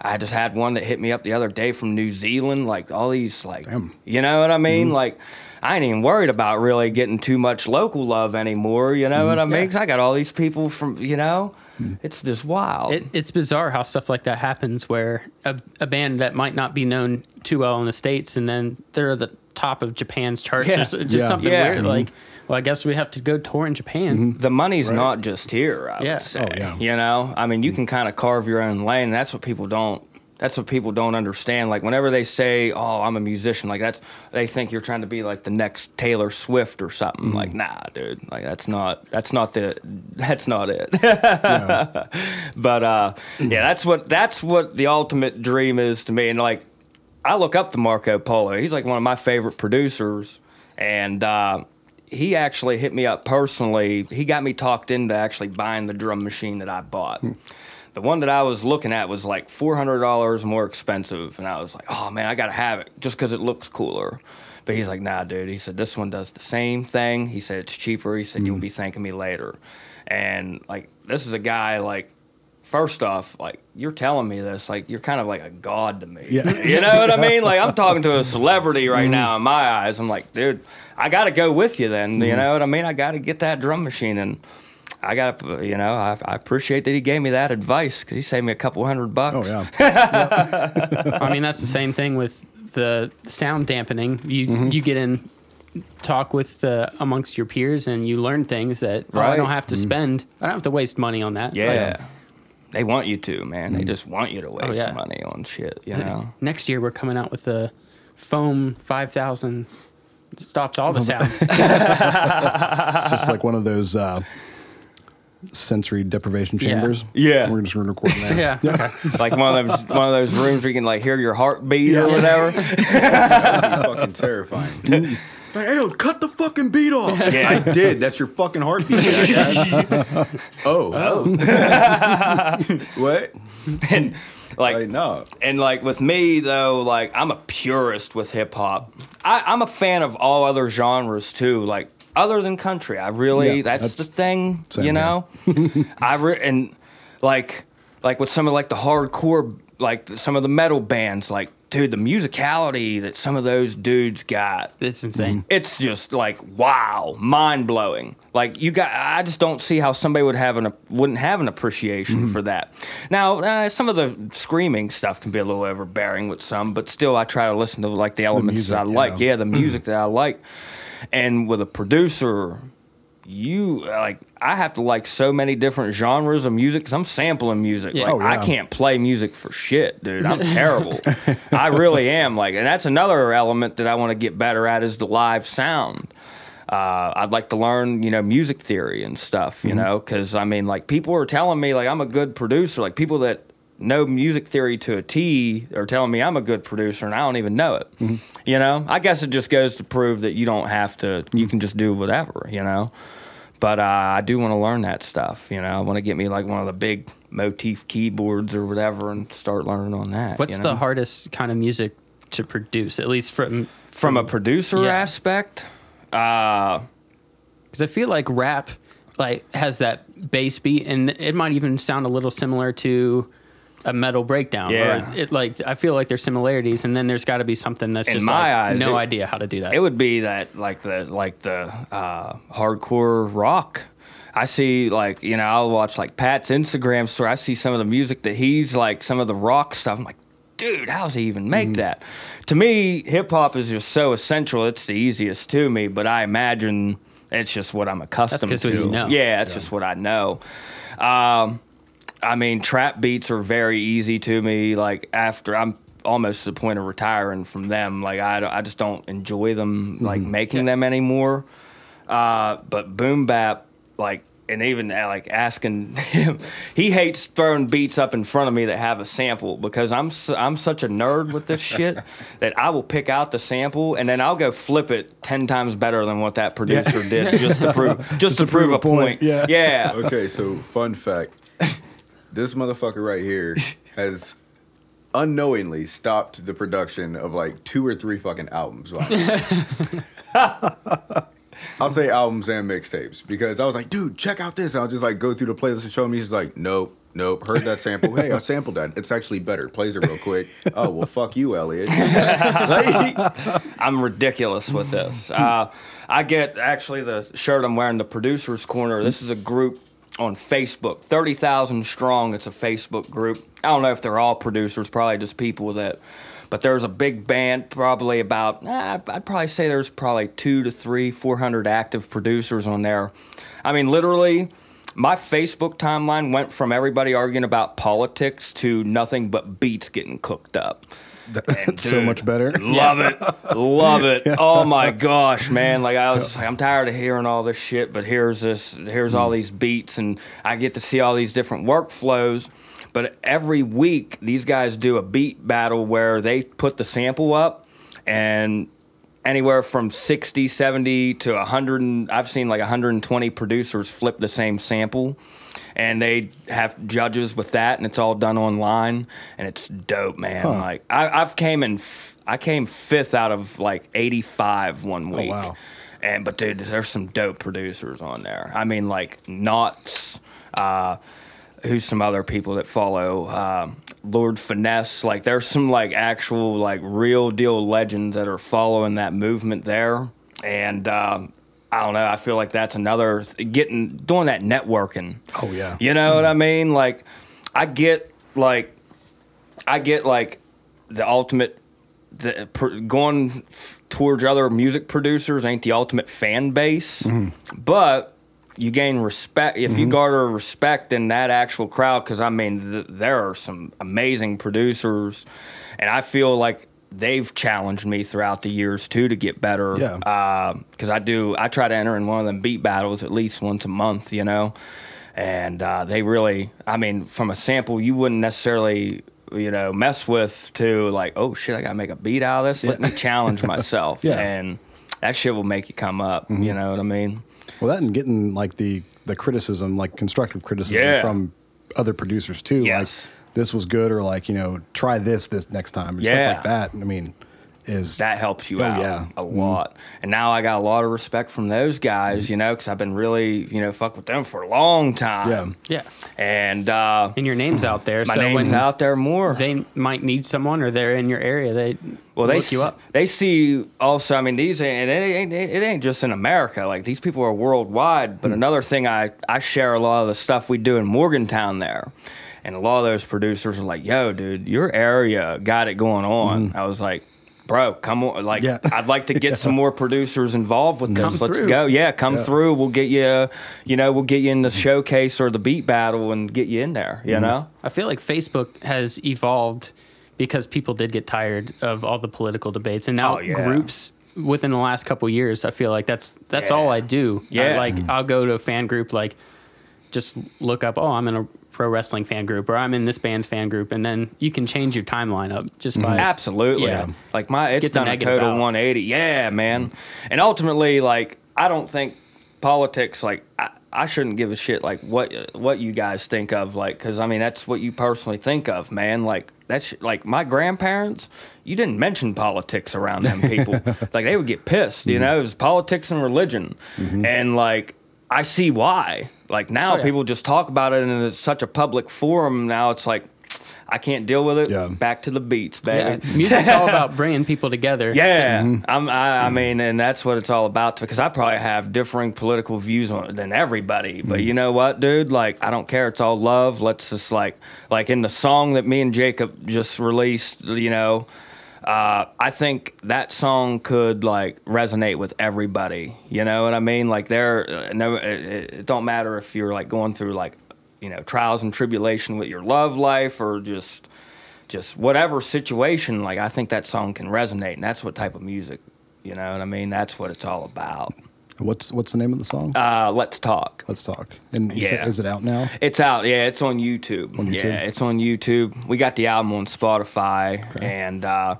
I just had one that hit me up the other day from New Zealand, like all these, like, you know what I mean, mm-hmm. like. I ain't even worried about really getting too much local love anymore. You know mm-hmm. what I mean? Yeah. 'Cause I got all these people from, you know, it's just wild. It, it's bizarre how stuff like that happens where a, a band that might not be known too well in the States and then they're at the top of Japan's charts. Yeah. It's just Yeah. something Yeah. weird. Mm-hmm. Like, well, I guess we have to go tour in Japan. Mm-hmm. the money's not just here. I Yeah. would say. Oh, yeah. You know, I mean, you can kind of carve your own lane. That's what people don't. That's what people don't understand. Like whenever they say, "Oh, I'm a musician," like that's they think you're trying to be like the next Taylor Swift or something. Like, nah, dude. Like that's not. That's not the. That's not it. but uh, yeah, that's what that's what the ultimate dream is to me. And like, I look up to Marco Polo. He's like one of my favorite producers, and uh, he actually hit me up personally. He got me talked into actually buying the drum machine that I bought. The one that I was looking at was like four hundred dollars more expensive, and I was like, "Oh man, I gotta have it just because it looks cooler." But he's like, "Nah, dude." He said this one does the same thing. He said it's cheaper. He said you'll mm. be thanking me later. And like, this is a guy like first off, like you're telling me this, like you're kind of like a god to me. Yeah. You know what I mean? Like I'm talking to a celebrity right mm. now in my eyes. I'm like, dude, I got to go with you then. You mm. know what I mean? I got to get that drum machine and. I got you know, I, I appreciate that he gave me that advice because he saved me a couple hundred bucks. yeah, I mean, that's the same thing with the sound dampening. You Mm-hmm. you get in talk with uh, amongst your peers and you learn things that oh, I Right. Mm-hmm. don't have to spend. I don't have to waste money on that. Yeah. They want you to, man. Mm. They just want you to waste Oh, yeah. money on shit, you know? Next year we're coming out with the foam five thousand. Stops all the sound. Just like one of those uh, sensory deprivation chambers. Yeah. we're just going to record in there. yeah. Okay. like one of those one of those rooms where you can like hear your heartbeat or whatever. That'd be fucking terrifying. It's like, hey, yo, cut the fucking beat off. Yeah. I did. That's your fucking heartbeat. jackass. oh. oh. what? and like Like, no. And like with me though, like I'm a purist with hip hop. I'm a fan of all other genres too. Like other than country, I really Yeah, that's, that's- the thing. you know, I re- and like like with some of like the hardcore, like some of the metal bands, like dude, the musicality that some of those dudes got It's insane. it's just like wow, mind blowing. Like you got, I just don't see how somebody would have an wouldn't have an appreciation for that. Now, uh, some of the screaming stuff can be a little overbearing with some, but still, I try to listen to like the elements music, that I like. yeah. Yeah, the music that I like, and with a producer. You like I have to like so many different genres of music because I'm sampling music. Yeah. Like Oh, I can't play music for shit, dude. I'm terrible. I really am. Like, and that's another element that I want to get better at is the live sound. Uh, I'd like to learn, you know, music theory and stuff, you know, because I mean, like, people are telling me like I'm a good producer. Like, people that know music theory to a T are telling me I'm a good producer, and I don't even know it. You know, I guess it just goes to prove that you don't have to. You can just do whatever, you know. But uh, I do want to learn that stuff. You know, I want to get me like one of the big motif keyboards or whatever and start learning on that. What's you the hardest kind of music to produce? At least from from a producer Yeah. aspect? Uh, because I feel like rap like has that bass beat, and it might even sound a little similar to a metal breakdown. Yeah. Or it like I feel like there's similarities, and then there's got to be something that's In just my like, eyes, no it- idea how to do that. it would be that like the like the uh, hardcore rock. I see like you know I'll watch like Pat's Instagram story. I see some of the music that he's like some of the rock stuff. I'm like, dude, how's he even make that? To me, hip hop is just so essential. It's the easiest to me, but I imagine it's just what I'm accustomed 'cause to. what you know. Yeah, it's just what I know. Um, I mean, trap beats are very easy to me. Like after I'm almost to the point of retiring from them. Like I, I just don't enjoy them like making them anymore. Uh, but boom bap, like, and even uh, like asking him, he hates throwing beats up in front of me that have a sample because I'm s- I'm such a nerd with this shit that I will pick out the sample and then I'll go flip it ten times better than what that producer did just to prove just, to, prove, a point. yeah. yeah. Okay, so fun fact. This motherfucker right here has unknowingly stopped the production of like two or three fucking albums. I'll say albums and mixtapes because I was like, dude, check out this. I'll just like go through the playlist and show him. He's like, nope, nope. Heard that sample. Hey, I sampled that. It's actually better. Plays it real quick. Oh well, fuck you, Elliot. Like, I'm ridiculous with this. Uh, I get actually the shirt I'm wearing, the producers corner. This is a group on Facebook, thirty thousand strong. It's a Facebook group. I don't know if they're all producers, probably just people that. But there's a big band, probably about. I'd probably say there's probably two to three, four hundred active producers on there. I mean, literally. My Facebook timeline went from everybody arguing about politics to nothing but beats getting cooked up. That's so much better. Love it. Love it. Oh my gosh, man. Like I was like, I'm tired of hearing all this shit, but here's this here's all mm. these beats and I get to see all these different workflows. But every week these guys do a beat battle where they put the sample up and anywhere from 60, 70 to 100 I've seen like 120 producers flip the same sample and they have judges with that and it's all done online and it's dope man Huh. like I, I've came in f- I came fifth out of like 85 one week wow. and but dude there's some dope producers on there I mean like Nottz uh who's some other people that follow um, Lord Finesse. Like there's some like actual like real deal legends that are following that movement there, and um, I don't know. I feel like that's another getting doing that networking. Oh, yeah. You know what I mm. mean? Like I get like I get like the ultimate the pr- going towards other music producers ain't the ultimate fan base, mm-hmm. but you gain respect if you mm-hmm. garner respect in that actual crowd. Because I mean, th- there are some amazing producers, and I feel like they've challenged me throughout the years too to get better. Yeah. because I do. I try to enter in one of them beat battles at least once a month. You know. And uh, they really, I mean, from a sample, you wouldn't necessarily you know, mess with to like, oh shit, I gotta make a beat out of this. Let me challenge myself. Yeah. And that shit will make you come up. You know what I mean? Well, that and getting like the the criticism, like constructive criticism Yeah. from other producers too. Yes. Like this was good, or like you know, try this this next time, or Yeah. stuff like that. I mean, is that helps you Oh, out yeah. a Mhm. lot. And now I got a lot of respect from those guys, you know, because I've been really, you know, fuck with them for a long time. yeah. Yeah. And uh, And your name's out there. my so name's when out there more. they might need someone or they're in your area, they well, they look you up. They see also. I mean, these and it ain't it ain't just in America. Like these people are worldwide. But another thing, I I share a lot of the stuff we do in Morgantown there, and a lot of those producers are like, "Yo, dude, your area got it going on." Mm-hmm. I was like. Bro, come on! Like. Yeah. I'd like to get some more producers involved with Come this. Let's through. go! Yeah, come Yeah. through. We'll get you. You know, we'll get you in the showcase or the beat battle and get you in there. You mm-hmm. know, I feel like Facebook has evolved because people did get tired of all the political debates, and now Oh, yeah. groups within the last couple years, I feel like that's that's all I do. I, Yeah. like I'll go to a fan group, like just look up, oh, I'm in a pro wrestling fan group, or I'm in this band's fan group, and then you can change your timeline up just by mm-hmm. Absolutely. Yeah. Like my it's Get the done a negative total out. 180. Yeah, man. Mm-hmm. And ultimately, like I don't think politics. Like I, I shouldn't give a shit. Like what what you guys think of. Like because I mean that's what you personally think of, man. Like that's like my grandparents. You didn't mention politics around them people. like they would get pissed. Mm-hmm. You know, it was politics and religion, mm-hmm. and like I see why. Like now, Oh, yeah. people just talk about it, and it's such a public forum. Now it's like. I can't deal with it. Yeah. Back to the beats, yeah, baby. music's all about bringing people together. Yeah, Mm-hmm. I'm, I, I mean, and that's what it's all about. Because I probably have differing political views on it than everybody. But Mm-hmm. you know what, dude? Like, I don't care. It's all love. Let's just like, like in the song that me and Jacob just released. You know, uh, I think that song could like resonate with everybody. You know what I mean? Like, there, uh, no, it, it it don't matter if you're like going through like, you know, trials and tribulation with your love life or just just whatever situation, like I think that song can resonate, and that's what type of music, you know what I mean? That's what it's all about. What's what's the name of the song? Uh, let's talk. Let's talk. And said- yeah. is it out now? It's out, yeah. It's on YouTube. On YouTube? Yeah, it's on YouTube. We got the album on Spotify, and uh,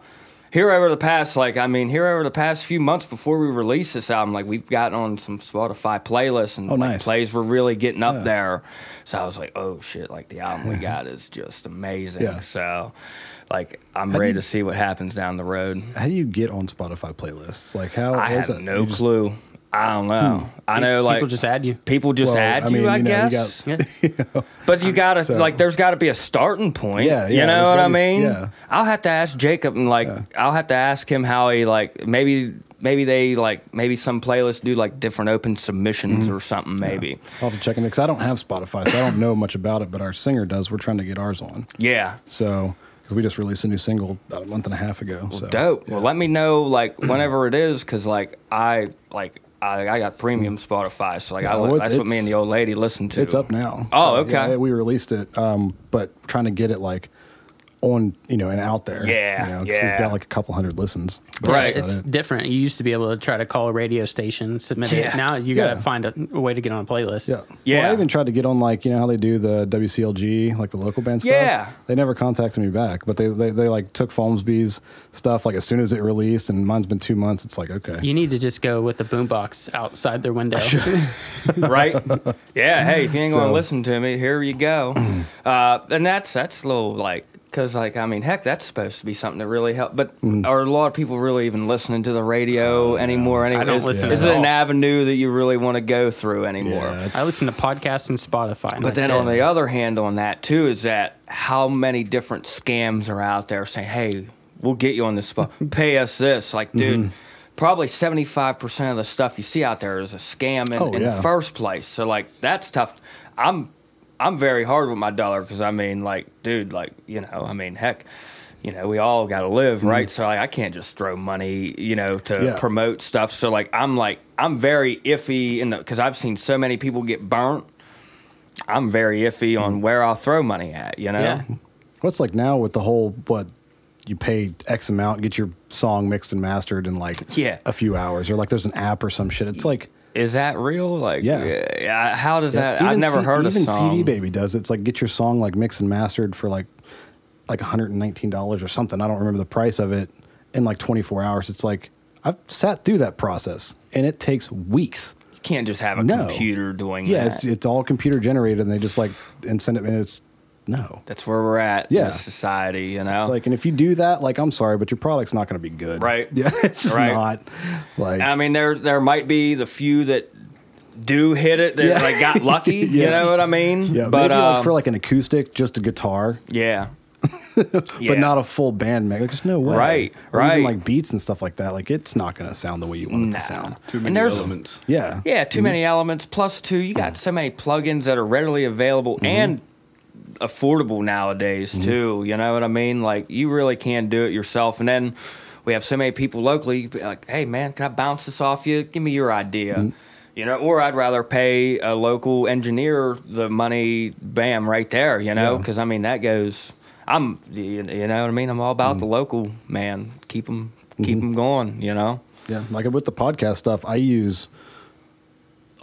here over the past, like I mean, here over the past few months before we release this album, like we've gotten on some Spotify playlists, and Oh, like, plays were really getting up Yeah. there. So I was like, oh shit, like the album we got is just amazing. Yeah. So, like, I'm How ready you- to see what happens down the road. How do you get on Spotify playlists? Like how? I is have that? no You just- clue. I don't know. Hmm. I know, like people just add you. people just Well, add I you. I you know, you guess. got- Yeah. But you gotta So- like, there's got to be a starting point. Yeah, you know there's what I mean. yeah. I'll have to ask Jacob and like, I'll have to ask him how he like maybe maybe they like maybe some playlists do like different open submissions mm-hmm. or something. Maybe. I'll have to check in because I don't have Spotify, so I don't know much about it. But our singer does. We're trying to get ours on. Yeah. So because we just released a new single about a month and a half ago. so Dope. yeah. Well, let me know like whenever it is, cause like I like. I, I got premium Spotify, so like Yeah, I, well, that's what me and the old lady listen to. It's up now. Oh, So, okay. yeah, we released it, um, but trying to get it like on, you know, and out there. Yeah, you know, 'cause yeah. We've got like a couple hundred listens. Right. It's different. You used to be able to try to call a radio station, submit Yeah. it. Now you got to Yeah. find a, a way to get on a playlist. Yeah. Yeah. Well, I even tried to get on like you know how they do the WCLG like the local band stuff. Yeah. They never contacted me back, but they they, they like took Folmsby's stuff like as soon as it released, and mine's been two months. It's like okay. You need to just go with the boombox outside their window. right? Yeah. Hey, if you ain't gonna listen to me, here you go. Uh, and that's that's a little like because like I mean, heck, that's supposed to be something to really help. But Mm-hmm. are a lot of people really even listening to the radio anymore? Anyway, don't is, listen is at it an avenue that you really want to go through anymore? Yeah, I listen to podcasts and Spotify. and But then that's on the other hand, on that too, is that how many different scams are out there saying, "Hey, we'll get you on this spot, pay us this." Like, dude, Mm-hmm. probably seventy five percent of the stuff you see out there is a scam in, Oh, in the first place. So like, that's tough. I'm I'm very hard with my dollar because I mean, like, dude, like, you know, I mean, heck. You know, we all got to live, right? So like, I can't just throw money, you know, to Mm-hmm. Yeah. promote stuff. So like, I'm like, I'm very iffy in the because I've seen so many people get burnt. I'm very iffy on where I'll throw money at, you know? Yeah. What's like now with the whole what you pay X amount, get your song mixed and mastered in like Yeah. a few hours, or like there's an app or some shit. It's like Is that real? Like, Yeah. yeah, how does that? I've never C- heard even. CD Baby does. It's like get your song like mixed and mastered for like like $119 or something. I don't remember the price of it in like 24 hours. It's like I've sat through that process and it takes weeks. You can't just have a No. computer doing Yeah, it's, it's all computer generated and they just like and send it and it's no. That's where we're at Yeah. in society, you know. It's like, and if you do that, like, I'm sorry, but your product's not going to be good. Right. Yeah. It's just Right. not. Like, I mean, there there might be the few that do hit it that Yeah. like got lucky. You know what I mean? yeah, but maybe um, like for like an acoustic, just a guitar, yeah, but Yeah. not a full band mix. Like, there's no way. Right, Or right. Even like beats and stuff like that. Like, it's not going to sound the way you want it Nah. to sound. Too many elements. Yeah. yeah. Too many elements. Plus, two, you got so many plugins that are readily available Mm-hmm. and affordable nowadays too. You know what I mean? Like you really can do it yourself. And then we have so many people locally. Like, hey man, can I bounce this off you? Give me your idea. Mm-hmm. You know, or I'd rather pay a local engineer the money, bam, right there. You know, Yeah. because I mean that goes. I'm, you you know what I mean. I'm all about Mm-hmm. the local man. Keep them, keep them going. You know. Yeah, like with the podcast stuff, I use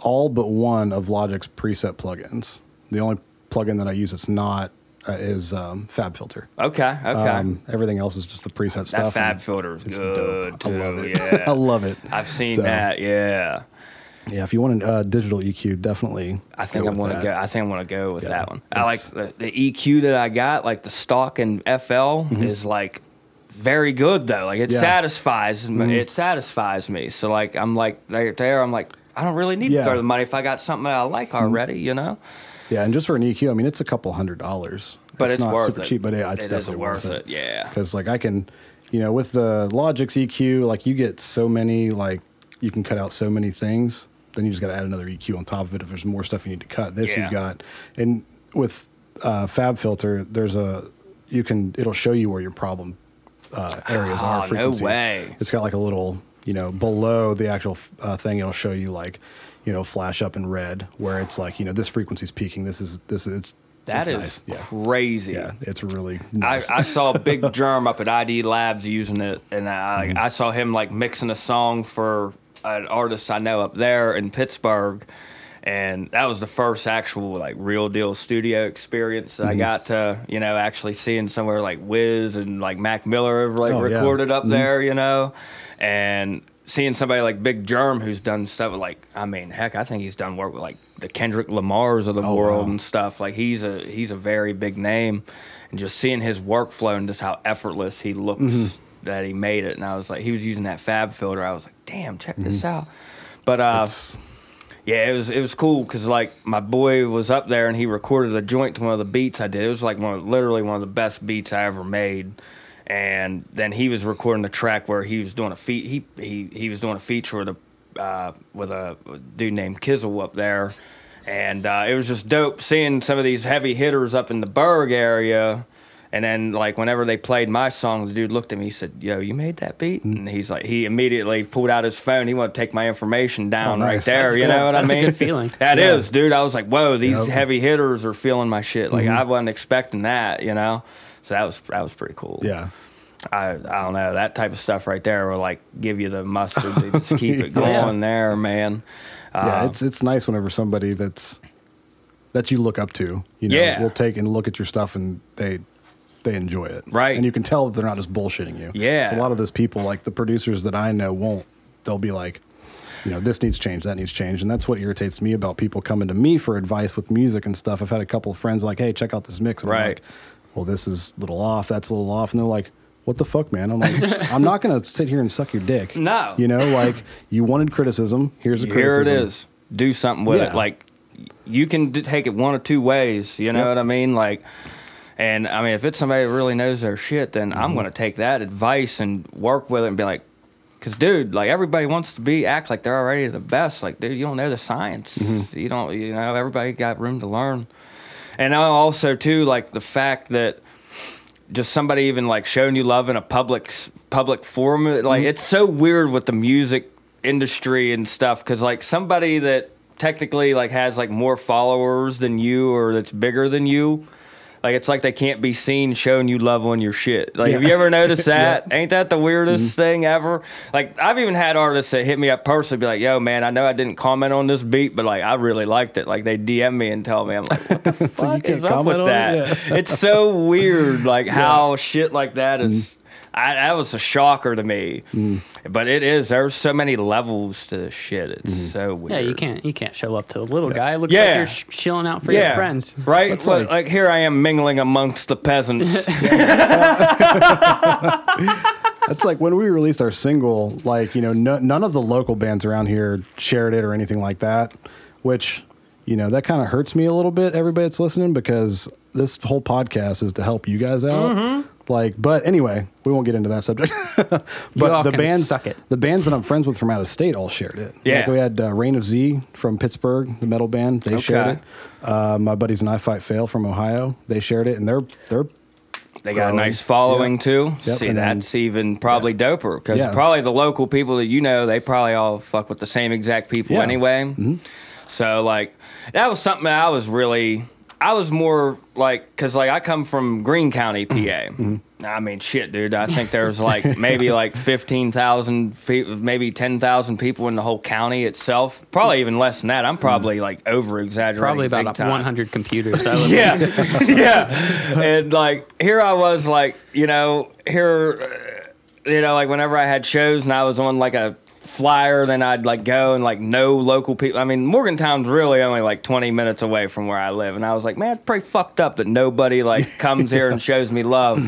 all but one of Logic's preset plugins. The only plugin that I use that's not uh, is um, Fab Filter. Okay. Okay. Um, everything else is just the preset that stuff. Fab filter is good dope. too. I love it. Yeah. I love it. I've seen So, that. Yeah. Yeah, if you want a uh, digital EQ, definitely. I think I'm with gonna go. I think I'm gonna go with Yeah, that one. I like the, the EQ that I got, like the stock and FL, is like very good though. Like it Mm-hmm. Yeah. satisfies me. Mhm. It satisfies me. So like I'm like there, there. I'm like I don't really need Yeah. Mm-hmm. to throw the money if I got something that I like already. You know. Yeah, and just for an EQ, I mean, it's a couple hundred dollars. But it's not worth super it. cheap, but yeah, it's It definitely worth it, yeah. because like I can, you know, with the Logic's EQ, like you get so many, like you can cut out so many things. Then you just got to add another EQ on top of it if there's more stuff you need to cut. This Yeah. you've got, and with uh, Fab Filter, there's a you can it'll show you where your problem uh, areas Oh, are. no Frequencies. way. It's got like a little, you know, below the actual uh, thing, it'll show you like, you know, flash up in red where it's like, you know, this frequency's peaking. This is this is it's That it's is nice. crazy. yeah it's really I, nice. I saw Big Jerm up at ID Labs using it, and I, Mm-hmm. I saw him like mixing a song for an artist I know up there in Pittsburgh, and that was the first actual like real deal studio experience Mm-hmm. I got to you know actually seeing somewhere like Wiz and like Mac Miller have like Oh, yeah. recorded up there, you know, and seeing somebody like Big Jerm who's done stuff with, like I mean heck I think he's done work with like the Kendrick Lamars of the Oh, world wow. and stuff like he's a he's a very big name and just seeing his workflow and just how effortless he looks Mm-hmm. that he made it and I was like he was using that fab filter I was like damn check this out but uh Mm-hmm. Yeah, it was it was cool because like my boy was up there and he recorded a joint to one of the beats I did. It was like one of, literally one of the best beats I ever made. And then he was recording the track where he was doing a feat. He he he was doing a feature with a uh, with a dude named Kizzle up there, and uh, it was just dope seeing some of these heavy hitters up in the Burgh area. And then, like, whenever they played my song, the dude looked at me. He said, "Yo, you made that beat?" Mm. And he's like, he immediately pulled out his phone. He wanted to take my information down Oh, right there. That's you know what That's I mean? That's a good feeling. That Yeah. is, dude. I was like, "Whoa, these Yep. Mm-hmm. heavy hitters are feeling my shit." Like, I wasn't expecting that. You know, so that was that was pretty cool. yeah I I don't know that type of stuff right there will like give you the mustard to just keep it going Yeah. there, man. yeah Uh, it's it's nice whenever somebody that's that you look up to you know Yeah. will take and look at your stuff and they they enjoy it Right. and you can tell that they're not just bullshitting you Yeah. so a lot of those people like the producers that i know won't they'll be like you know this needs change that needs change and that's what irritates me about people coming to me for advice with music and stuff i've had a couple of friends like hey check out this mix and I'm Right. like, well this is a little off that's a little off and they're like what the fuck man i'm like i'm not gonna sit here and suck your dick No. you know like you wanted criticism here's a criticism. Here it is. Do something with Yeah. it. Like you can d- take it one or two ways. You know Yep. what I mean? Like, and I mean, if it's somebody that really knows their shit, then Mm-hmm. I'm gonna take that advice and work with it and be like, because dude, like everybody wants to be act like they're already the best. Like, dude, you don't know the science. Mm-hmm. You don't. You know, everybody got room to learn. And I also too like the fact that just somebody even like showing you love in a public public forum like Mm-hmm. it's so weird with the music industry and stuff because like somebody that technically like has like more followers than you or that's bigger than you like it's like they can't be seen showing you love on your shit. Like have you ever noticed that? Ain't that the weirdest mm-hmm. thing ever? Like i've even had artists that hit me up personally be like yo man i know i didn't comment on this beat but like i really liked it. Like they dm me and tell me i'm like what the fuck is up with on it? that? It's so weird like how shit like that is mm-hmm. I, that was a shocker to me. Mm. But it is. There's so many levels to this shit. It's Mm-hmm. so weird. Yeah, you can't you can't show up to the little guy. It looks Yeah. like you're sh- chilling out for Yeah, your friends. right. It's like, like- here I am mingling amongst the peasants. That's like when we released our single, like, you know, no, none of the local bands around here shared it or anything like that, which, you know, that kind of hurts me a little bit, everybody that's listening, because this whole podcast is to help you guys out. Mm-hmm. Like, but anyway, we won't get into that subject. but all the bands, suck it. the bands that I'm friends with from out of state all shared it. Yeah. Like we had uh, Reign of Z from Pittsburgh, the metal band. They shared Okay. it. Uh, my buddies and I Fight Fail from Ohio. They shared it, and they're they're They got a growing. nice following Yep. too. Yep, See, and then- that's even probably doper because Yeah. probably the local people that you know, they probably all fuck with the same exact people Yeah. anyway. Mm-hmm. So like, that was something that I was really, I was more like, because like I come from Greene County, PA. Mm-hmm. I mean, shit, dude. I think there's like maybe like fifteen thousand, maybe ten thousand people in the whole county itself. Probably even less than that. I'm probably like over exaggerating. Probably about 100 computers. I yeah, yeah. And like here I was, like you know, here, uh, you know, like whenever I had shows and I was on like a flyer, then I'd like go and like know local people. I mean, Morgantown's really only like 20 minutes away from where I live, and I was like, man, it's pretty fucked up that nobody like comes here and shows me love.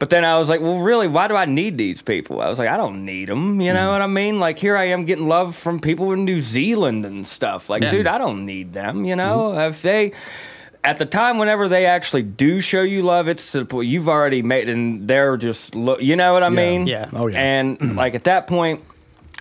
But then I was like, well, really, why do I need these people? I was like, I don't need them. You know mm. what I mean? Like, here I am getting love from people in New Zealand and stuff. Like, Yeah. dude, I don't need them. You know, mm-hmm. if they, at the time, whenever they actually do show you love, it's you've already made, and they're just, you know what I mean? Yeah. Oh, yeah. And mm-hmm. like at that point,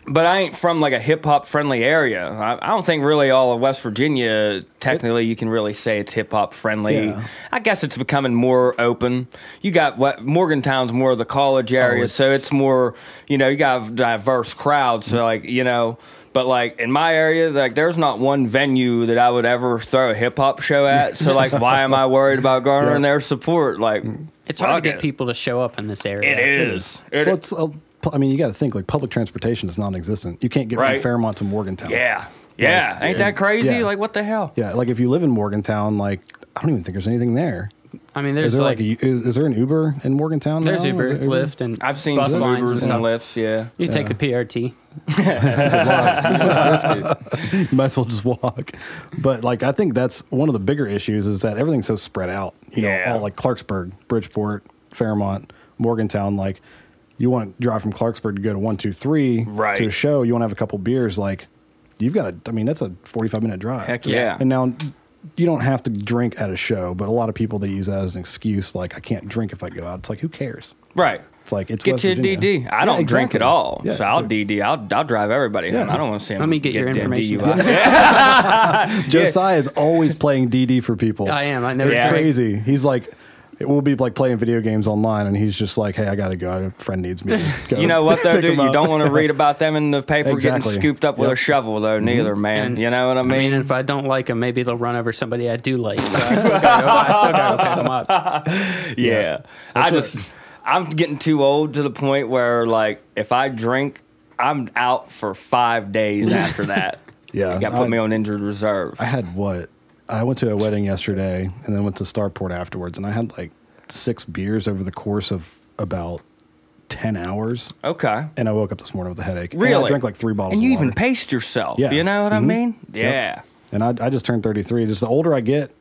but I ain't from like a hip hop friendly area. I, I don't think really all of West Virginia, technically, you can really say it's hip hop friendly. Yeah. I guess it's becoming more open. You got what Morgantown's more of the college area, oh, it's- so it's more, you know, you got a diverse crowd. So like, you know, but like in my area, like there's not one venue that I would ever throw a hip hop show at. So like, why am I worried about garnering Yeah. their support? Like, It's hard to get it. people to show up in this area. It is. It Well, it's, pu- I mean, you got to think like public transportation is non-existent. You can't get Right. from Fairmont to Morgantown. Yeah. Yeah. Ain't that crazy? Yeah. Like, what the hell? yeah. Like if you live in Morgantown, like I don't even think there's anything there. I mean, Is there's there like, like, a, is, is there an Uber in Morgantown? there's now? Uber, Is there Lyft, and I've seen bus lines Ubers and and stuff. Lyfts, yeah. You take the PRT. you might as well just walk. But like I think that's one of the bigger issues is that everything's so spread out. You know, Yeah. all like Clarksburg, Bridgeport, Fairmont, Morgantown. Like you want to drive from Clarksburg to go to one two three Right. to a show. You want to have a couple beers. Like you've got to. I mean, that's a forty five minute drive. Heck yeah. And now you don't have to drink at a show, but a lot of people they use that as an excuse. Like I can't drink if I go out. It's like who cares? Right. It's like it's Get West you a Virginia. DD. I Yeah, don't drink at all, Yeah, so I'll so- DD. I'll I'll drive everybody home. I don't want to see them. Let me get your them information. Josiah is always playing DD for people. I am. I know It's Yeah. crazy. He's like, we'll be like playing video games online, and he's just like, "Hey, I gotta go. A friend needs me." Go You know what though, pick dude? You don't want to read about them in the paper Exactly. getting scooped up with Yep. a shovel though, mm-hmm. neither, man. And- you know what I I mean, mean? if I don't like them, maybe they'll run over somebody I do like. So I still gotta go, I still gotta go pick them up. yeah. I That's just I'm getting too old to the point where like if I drink, I'm out for five days after that. Yeah, you got to put I- me on injured reserve. I had what? I went to a wedding yesterday, and then went to Starport afterwards, and I had like six beers over the course of about ten hours, okay. and I woke up this morning with a headache. And Really? I drank like three bottles. And you even paced yourself. Yeah. You know what I Mhm. mean? Yep. Yeah. And I, I just turned thirty three. Just the older I get,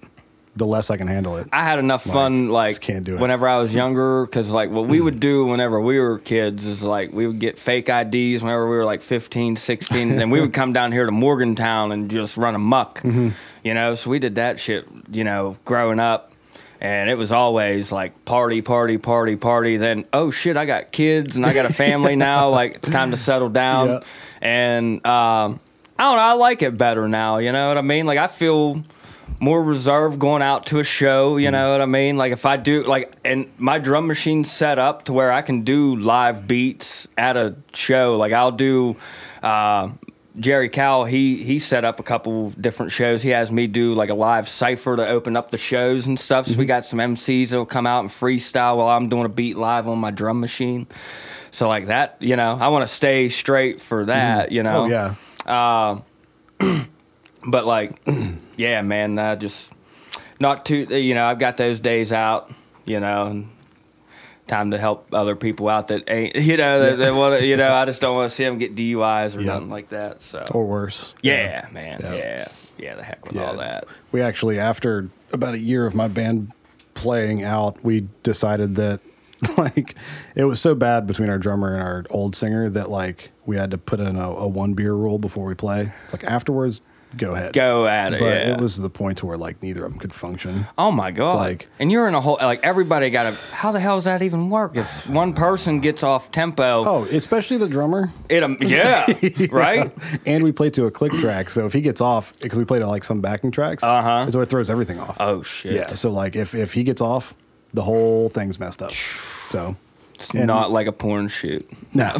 the less I can handle it. I had enough fun, like can't do it. whenever I was younger, because like what we would do whenever we were kids is like we would get fake IDs whenever we were like 15, 16, and then we would come down here to Morgantown and just run amok, Mm-hmm. You know. So we did that shit, you know, growing up, and it was always like party, party, party, party. Then oh shit, I got kids and I got a family now. Like it's time to settle down, Yeah. and um, I don't know. I like it better now. You know what I mean? Like I feel more reserved going out to a show. You know what I mean? Like if I do like, and my drum machine's set up to where I can do live beats at a show. Like I'll do. Uh, Jerry Cowell, he he set up a couple different shows. He has me do like a live cipher to open up the shows and stuff. So we got some MCs that'll come out and freestyle while I'm doing a beat live on my drum machine. So like that, you know, I want to stay straight for that, you know. Oh yeah. But like, yeah, man, uh, just not too. You know, I've got those days out. You know, and time to help other people out that ain't, you know, that, that want to, you know, I just don't want to see them get DUIs or Yeah. nothing like that. So, or worse. yeah, man, Yeah. yeah. yeah, the heck with Yeah. all that. We actually, after about a year of my band playing out, we decided that like it was so bad between our drummer and our old singer that like we had to put in a, a one beer rule before we play. It's like afterwards, go ahead, Go at it. But yeah. it was the point to where like neither of them could function. Oh my god! like- and you're in a whole like everybody got a. How the hell does that even work? If one person gets off tempo, Oh, especially the drummer. it um, yeah, right. And we play to a click track, so if he gets off, because we play to like some backing tracks, Uh-huh. so it throws everything off. Oh shit! yeah, so like if if he gets off, the whole thing's messed up. So it's not like a porn shoot. no,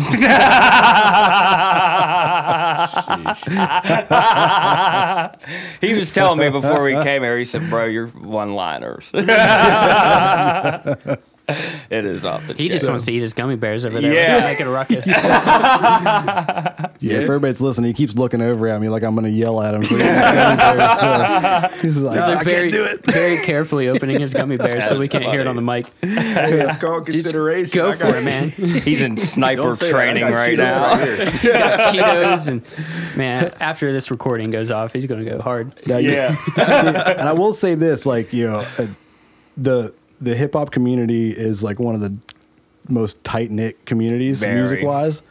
He was telling me before we came here. He said, "Bro, you're one-liners." it is off the. He chain. just wants to eat his gummy bears over there. Yeah. Yeah, making a ruckus. yeah, If everybody's listening, he keeps looking over at me like I'm going to yell at him. So he's like, He's I like very, can't do it. very carefully opening his gummy bears so we can't hear it on the mic. Hey, it's called consideration. Go I for it, man. He's in sniper Don't that. Training right Cheetos now. right. He's got Cheetos and man, after this recording goes off, he's gonna go hard. Now, Yeah. and I will say this, like you know, uh, the the hip hop community is like one of the most tight knit communities Very. music wise,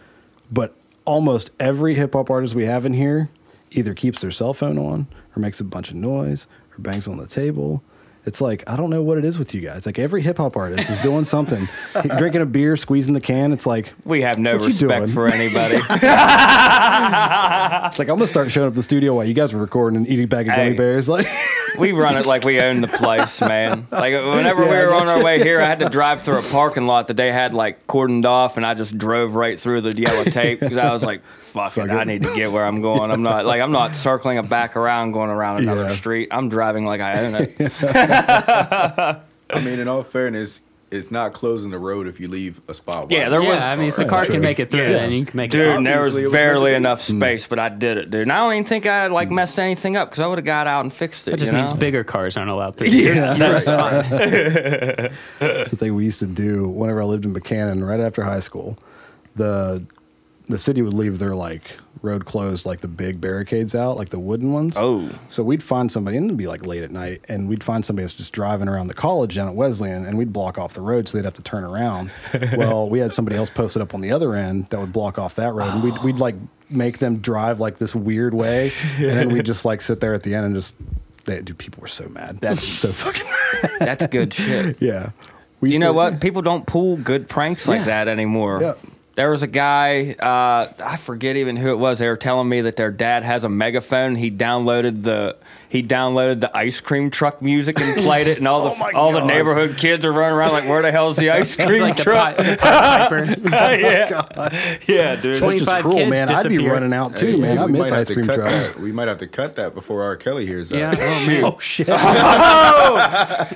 but almost every hip hop artist we have in here either keeps their cell phone on or makes a bunch of noise or bangs on the table. It's like I don't know what it is with you guys. Like every hip hop artist is doing something, drinking a beer, squeezing the can. It's like We have no respect for anybody. it's like I'm gonna start showing up the studio while you guys were recording and eating a bag of gummy Hey. bears. Like we run it like we own the place, man. Like whenever we Yeah, I were on our way here, I had to drive through a parking lot that they had like cordoned off, and I just drove right through the yellow tape because I was like, "Fuck, Fuck it, it. I need to get where I'm going." I'm not like I'm not circling it back around, going around another Yeah. street. I'm driving like I own it. I mean, in all fairness, it's not closing the road if you leave a spot. wide. Yeah, there was- yeah, I mean, if the oh, car can make it through, Yeah. then you can make Dude, it. Dude, there was Obviously, was barely meant to be. enough hmm. space, but I did it, dude. And I don't even think I like hmm. messed anything up because I would have got out and fixed it. That just you means know? bigger cars aren't allowed through. Yeah. Yours- yours is fine. That's the thing we used to do whenever I lived in Buckhannon right after high school. The the city would leave their like road closed, like the big barricades out, like the wooden ones. Oh. So we'd find somebody, and it'd be like late at night, and we'd find somebody that's just driving around the college down at Wesleyan, and we'd block off the road so they'd have to turn around. well, we had somebody else posted up on the other end that would block off that road, and we'd, we'd like make them drive like this weird way, and then we'd just like sit there at the end and just, they, dude, people were so mad. That's- so fucking That's good shit. yeah. We You know what? People don't pull good pranks like Yeah. that anymore. Yeah. There was a guy, uh, I forget even who it was. They were telling me that their dad has a megaphone. He downloaded the he downloaded the ice cream truck music and played it, and all the Oh my all the neighborhood kids are running around like, "Where the hell's the ice cream like the truck?" Pied, the Pied Piper. Oh yeah, yeah, dude. That's 25 cruel, kids man. I'd be running out too, Hey, man. I we miss might have ice to cream cut truck. that. We might have to cut that before R. Kelly hears that. Yeah. Oh, man. Oh shit!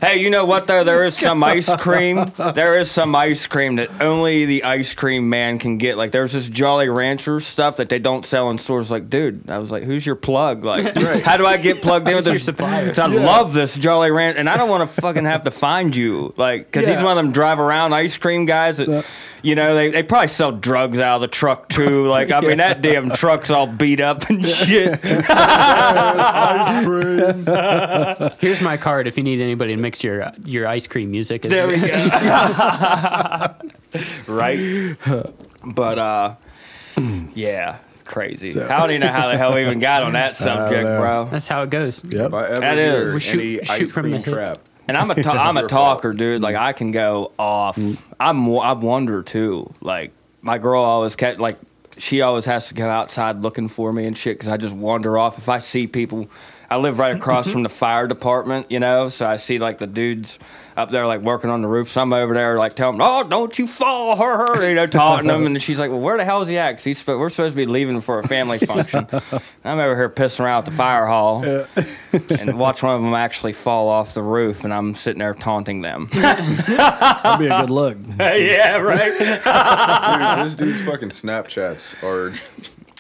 Hey, you know what though? There is some ice cream. There is some ice cream that only the ice cream man can get. Like there's this Jolly Rancher stuff that they don't sell in stores. Like, dude, I was like, who's your plug? Like, how do I get plugged in with Who's your this? supplier? 'Cause I love this Jolly Rancher, and I don't want to fucking have to find you. Like, because he's one of them drive around ice cream guys that. You know, they, they probably sell drugs out of the truck too. Like, I mean, that damn truck's all beat up and shit. Ice cream. Here's my card if you need anybody to mix your uh, your ice cream music. There we go. right? But uh yeah, crazy. So- I don't even know how the hell we even got on that subject, bro. That's how it goes. Yep. If I ever That hear is. We shoot- shoot ice from the cream hip. trap, And I'm a ta- I'm a talker, dude. Like I can go off. I'm I wonder too. Like my girl always kept like she always has to go outside looking for me and shit because I just wander off. If I see people, I live right across mm-hmm. from the fire department, you know, so I see like the dudes up there like working on the roof. So I'm over there like telling them, "Oh, don't you fall, her, her," you know, taunting them. And she's like, "Well, where the hell is he at? 'Cause he's sp- we're supposed to be leaving for a family function." I'm over here pissing around at the fire hall and watch one of them actually fall off the roof, and I'm sitting there taunting them. That'd be a good look. yeah, right. dude, this dude's fucking Snapchats are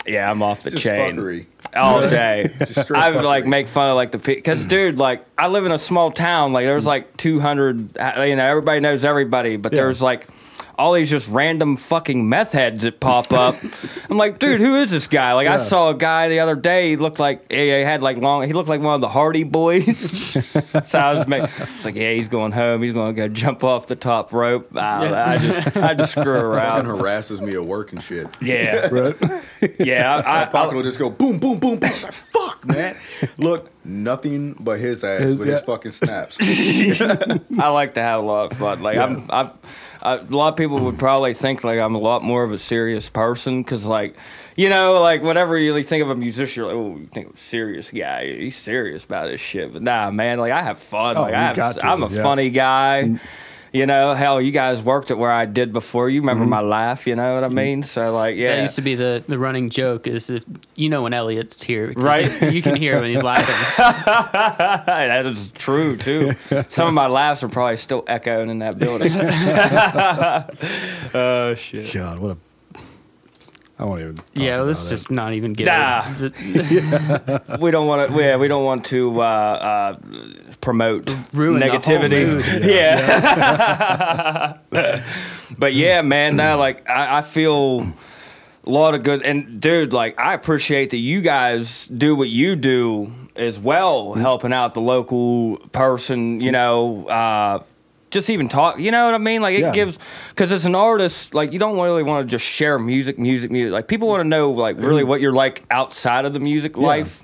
Yeah, I'm off the just chain. fuckery. all day. Just straight I would fuckery. like make fun of like the because dude, like I live in a small town. Like there's like 200. You know, everybody knows everybody, but Yeah. there's like all these just random fucking meth heads that pop up. I'm like, dude, who is this guy? Like I saw a guy the other day. He looked like he had like long. He looked like one of the Hardy Boyz. so I was make, it's like, yeah, he's going home. He's going to go jump off the top rope. I, I just, I just screw Fucking around. harasses me at work and shit. Yeah, Right? yeah. I, I, Pocket I, will just go boom, boom, boom, boom. I was like, fuck, man. Look, nothing but his ass His- with his fucking snaps. I like to have a lot of fun. Like I'm, I'm, I, a lot of people would probably think like I'm a lot more of a serious person because like, you know, like whenever you like, think of a musician, you're like, oh, you think of a serious guy. He's serious about his shit. But nah, man, like I have fun. Oh, like I have, got to, I'm a yeah. funny guy. You know, hell, you guys worked at where I did before. You remember my laugh, you know what I mean? So like, yeah. That used to be the, the running joke is if you know when Elliot's here, because Right. You can hear when he's laughing. that is true too. Some of my laughs are probably still echoing in that building. oh shit. God, what a. I won't even. Talk yeah, let's it. just not even get Nah. it. we don't want to. Yeah, we don't want to uh, uh, promote Ruin negativity. mood. Yeah. but yeah, man, now like I, I feel a lot of good. And dude, like I appreciate that you guys do what you do as well, helping out the local person. You know. Uh, just even talk, you know what I mean? Like it Yeah. gives, because as an artist, like you don't really want to just share music, music, music. Like people want to know, like really what you're like outside of the music life.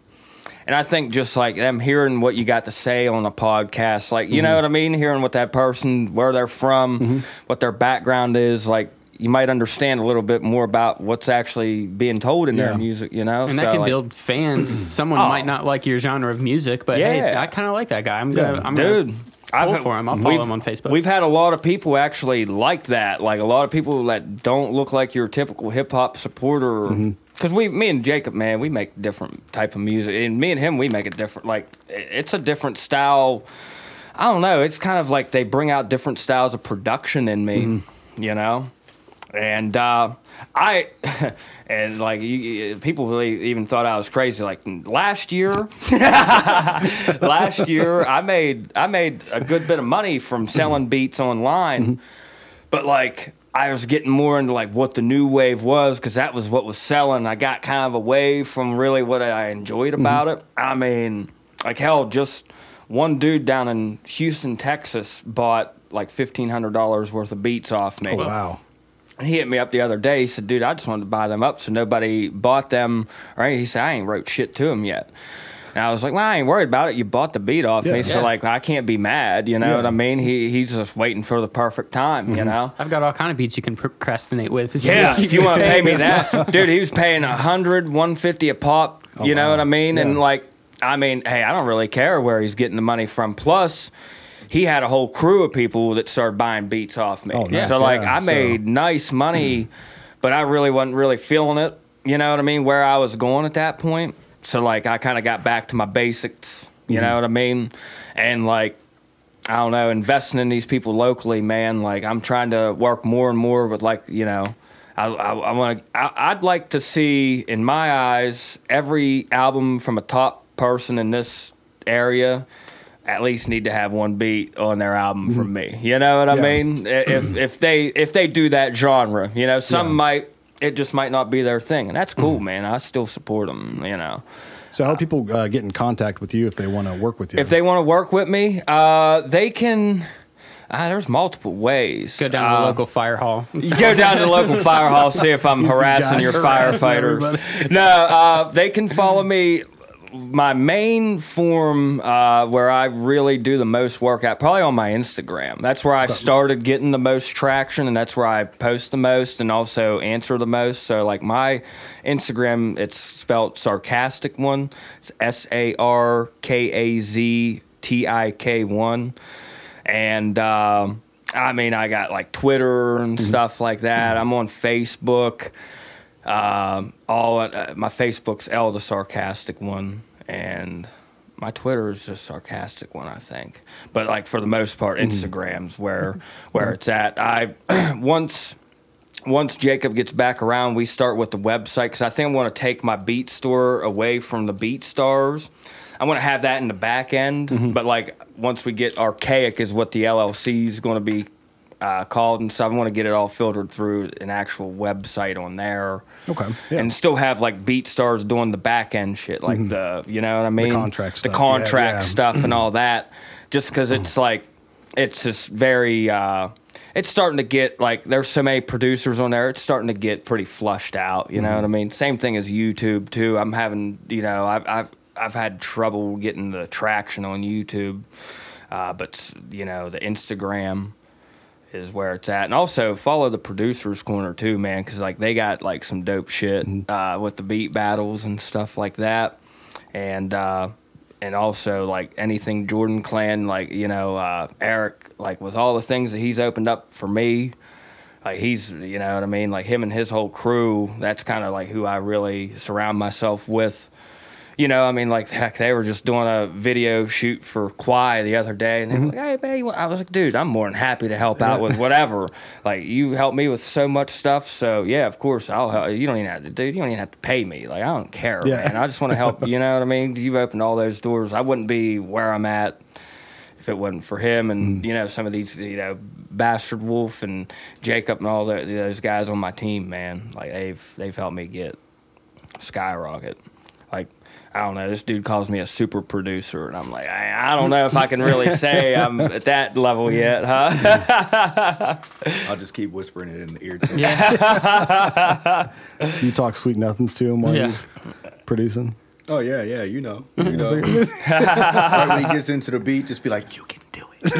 And I think just like them hearing what you got to say on a podcast, like you know what I mean, hearing what that person, where they're from, what their background is, like you might understand a little bit more about what's actually being told in Yeah. their music. You know, And So, that can like, build fans. Someone Oh. might not like your genre of music, but hey, Yeah. I kind of like that guy. I'm gonna, Yeah. I'm dude. gonna pull for him. I'll follow him on Facebook. We've had a lot of people actually like that. Like a lot of people that don't look like your typical hip hop supporter. Mm-hmm. Because we, me and Jacob, man, we make different type of music, and me and him, we make it different. Like it's a different style. I don't know. It's kind of like they bring out different styles of production in me, Mm-hmm. you know. And uh, I, and like you, people really even thought I was crazy. Like last year, last year I made I made a good bit of money from selling beats online, but like I was getting more into like what the new wave was because that was what was selling. I got kind of away from really what I enjoyed mm-hmm. about it. I mean, like hell, just one dude down in Houston, Texas, bought like fifteen hundred dollars worth of beats off me. Oh, wow. And he hit me up the other day. He said, "Dude, I just wanted to buy them up so nobody bought them." Right? He said, "I ain't wrote shit to him yet." And I was like, "Well, I ain't worried about it. You bought the beat off Yeah. me, so Yeah. like I can't be mad. You know Yeah. what I mean? He he's just waiting for the perfect time. You mm-hmm. know." I've got all kind of beats you can procrastinate with. Yeah, if you want to pay me that, dude, he was paying 100, 150 a pop. Oh, you know wow. what I mean? And like, I mean, hey, I don't really care where he's getting the money from. Plus, he had a whole crew of people that started buying beats off me. Oh, nice, So like, yeah, I so- made nice money, but I really wasn't really feeling it. You know what I mean? Where I was going at that point. So like, I kind of got back to my basics. You Mm-hmm. know what I mean? And like. I don't know, investing in these people locally, man. Like I'm trying to work more and more with like you know, I I, I want to. I'd like to see in my eyes every album from a top person in this area at least need to have one beat on their album from me. You know what I Mm-hmm. Yeah. mean? If if they if they do that genre, you know, some Yeah. Mm-hmm. might it just might not be their thing, and that's cool, man. I still support them. You know. So how do people uh, get in contact with you if they want to work with you? If they want to work with me, uh, they can. Uh, there's multiple ways. Go down to Uh, the local fire hall. You go down to the local fire hall, see if I'm He's harassing your harassing firefighters. everybody. No, uh, they can follow me. My main form uh, where I really do the most work at, probably on my Instagram. That's where I started getting the most traction, and that's where I post the most and also answer the most. So, like my Instagram, it's spelled sarcastic one. It's S A R K A Z T I K one and um, I mean, I got like Twitter and stuff like that. I'm on Facebook. Um, all uh, my Facebook's L the sarcastic one, and my Twitter is just sarcastic one, I think. But like for the most part, Instagram's where where it's at. I once once Jacob gets back around, we start with the website because I think I want to take my Beat store away from the Beat Stars. I want to have that in the back end, Mm-hmm. but like once we get archaic is what the LLC is going to be uh, called, and so I want to get it all filtered through an actual website on there. Okay, yeah. Mm-hmm. And still have like Beat Stars doing the back end shit, like the you know what I mean, contract the stuff, yeah, contract yeah. stuff, and all that. Just because it's like it's just very. Uh, it's starting to get like there's so many producers on there. It's starting to get pretty flushed out. You know what I mean? Same thing as YouTube too. I'm having you know I've I've I've had trouble getting the traction on YouTube, uh, but you know the Instagram is where it's at, and also follow the producers corner too, man, because like they got like some dope shit uh, with the beat battles and stuff like that, and. uh and also like anything Jordan Clan, like you know uh, Eric, like with all the things that he's opened up for me, like he's you know what I mean, like him and his whole crew. That's kind of like who I really surround myself with. You know, I mean, like heck, they were just doing a video shoot for Quai the other day, and they were mm-hmm. like, "Hey, man," you want-" I was like, "Dude, I'm more than happy to help out with whatever. like, you helped me with so much stuff, so yeah, of course I'll help. You don't even have to, dude. You don't even have to pay me. Like, I don't care, Yeah. man. I just want to help. You know what I mean? You've opened all those doors. I wouldn't be where I'm at if it wasn't for him and mm. you know some of these you know bastard wolf and jacob and all the, those guys on my team man like they've they've helped me get skyrocket i don't know this dude calls me a super producer and i'm like i, I don't know if i can really say i'm at that level yet huh I'll just keep whispering it in the ear. too. Yeah. You talk sweet nothings to him while Yeah. he's producing? Oh yeah, yeah, you know, you know. right when he gets into the beat, just be like, "You can do it."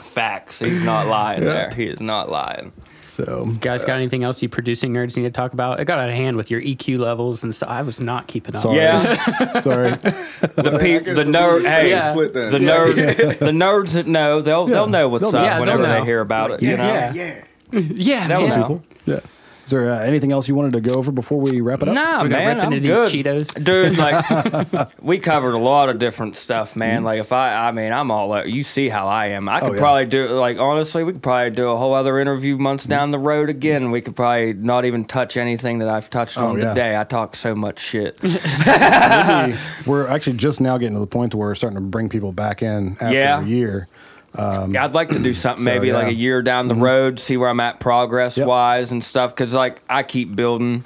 facts he's not lying there he is not lying So Guys, got uh, anything else you producing nerds need to talk about? It got out of hand with your EQ levels and stuff. I was not keeping up. Sorry. yeah sorry. the I peop, guess the nerd hey Yeah. split then. the nerd the nerds that know they'll they'll know what's They'll- up yeah, whenever know. they hear about it yeah, you know yeah, yeah. Yeah, That was man. people. Yeah. Is there uh, anything else you wanted to go over before we wrap it up? Nah, We're man, rip I'm into good. Cheetos. dude. Like, we covered a lot of different stuff, man. Mm-hmm. Like, if I, I mean, I'm all. out- You see how I am. I oh, could Oh, yeah. probably do. Like, honestly, we could probably do a whole other interview months mm-hmm. down the road again. We could probably not even touch anything that I've touched Oh, on yeah. today. I talk so much shit. Maybe we're actually just now getting to the point where we're starting to bring people back in after Yeah. a year. Yeah, I'd like to do something so, maybe like a year down the road, see where I'm at progress Yep. wise and stuff. Because like I keep building,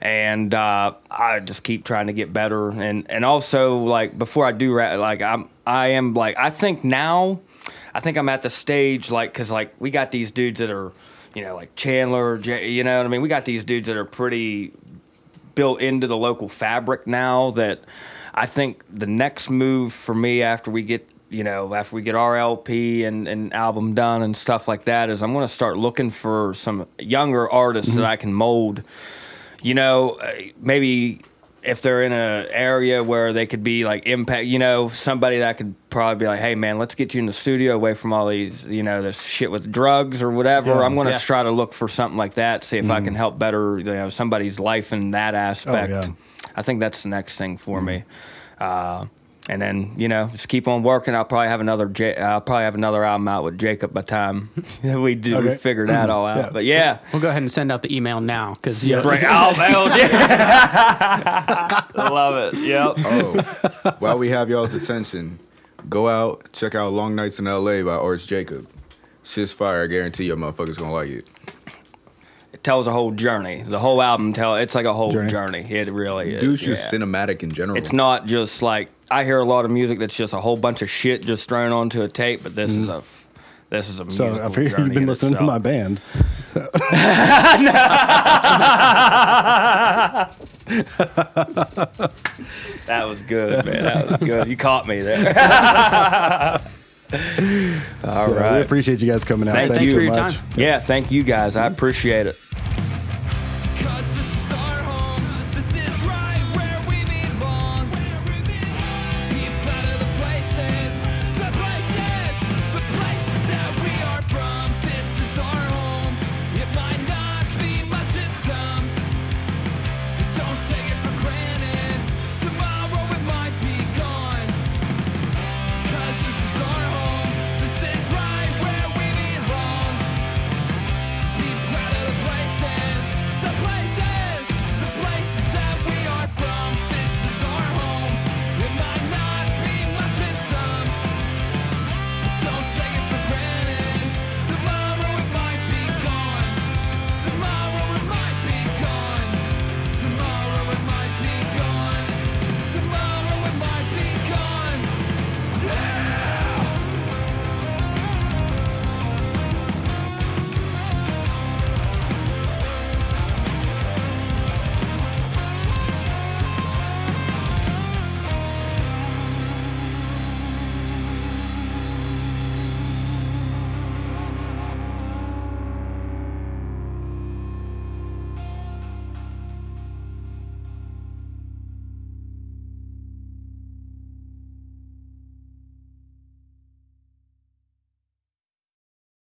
and uh, I just keep trying to get better. And and also like before I do ra- like I'm I am like I think now, I think I'm at the stage like because like we got these dudes that are, you know, like Chandler, J, you know what I mean. We got these dudes that are pretty built into the local fabric now that I think the next move for me after we get you know after we get our LP and, and album done and stuff like that is I'm going to start looking for some younger artists that I can mold you know uh, maybe if they're in an area where they could be like impact you know somebody that could probably be like hey man let's get you in the studio away from all these you know this shit with drugs or whatever Yeah. I'm going to Yeah. try to look for something like that see if I can help better you know somebody's life in that aspect yeah. I think that's the next thing for me. Uh, and then you know just keep on working. I'll probably have another. J- I'll probably have another album out with Jacob by the time we do we Okay. figure that mm-hmm. all out. Yeah. But yeah, We'll go ahead and send out the email now because Right. Oh, hell yeah. Love it. Yep. Oh, while we have y'all's attention, go out check out Long Nights in L.A. by Oris Jacob. Shit's fire. I guarantee your motherfuckers gonna like it. It tells a whole journey. The whole album tell it's like a whole Journey. journey. It really is. Dude's just yeah. cinematic in general. It's not just like I hear a lot of music that's just a whole bunch of shit just thrown onto a tape, but this is mm. a this is a. So musical I figure journey you've been in listening to my band. That was good, man. That was good. You caught me there. All so right. We appreciate you guys coming out. Thank you. for your much. time. Yeah, thank you guys. I appreciate it.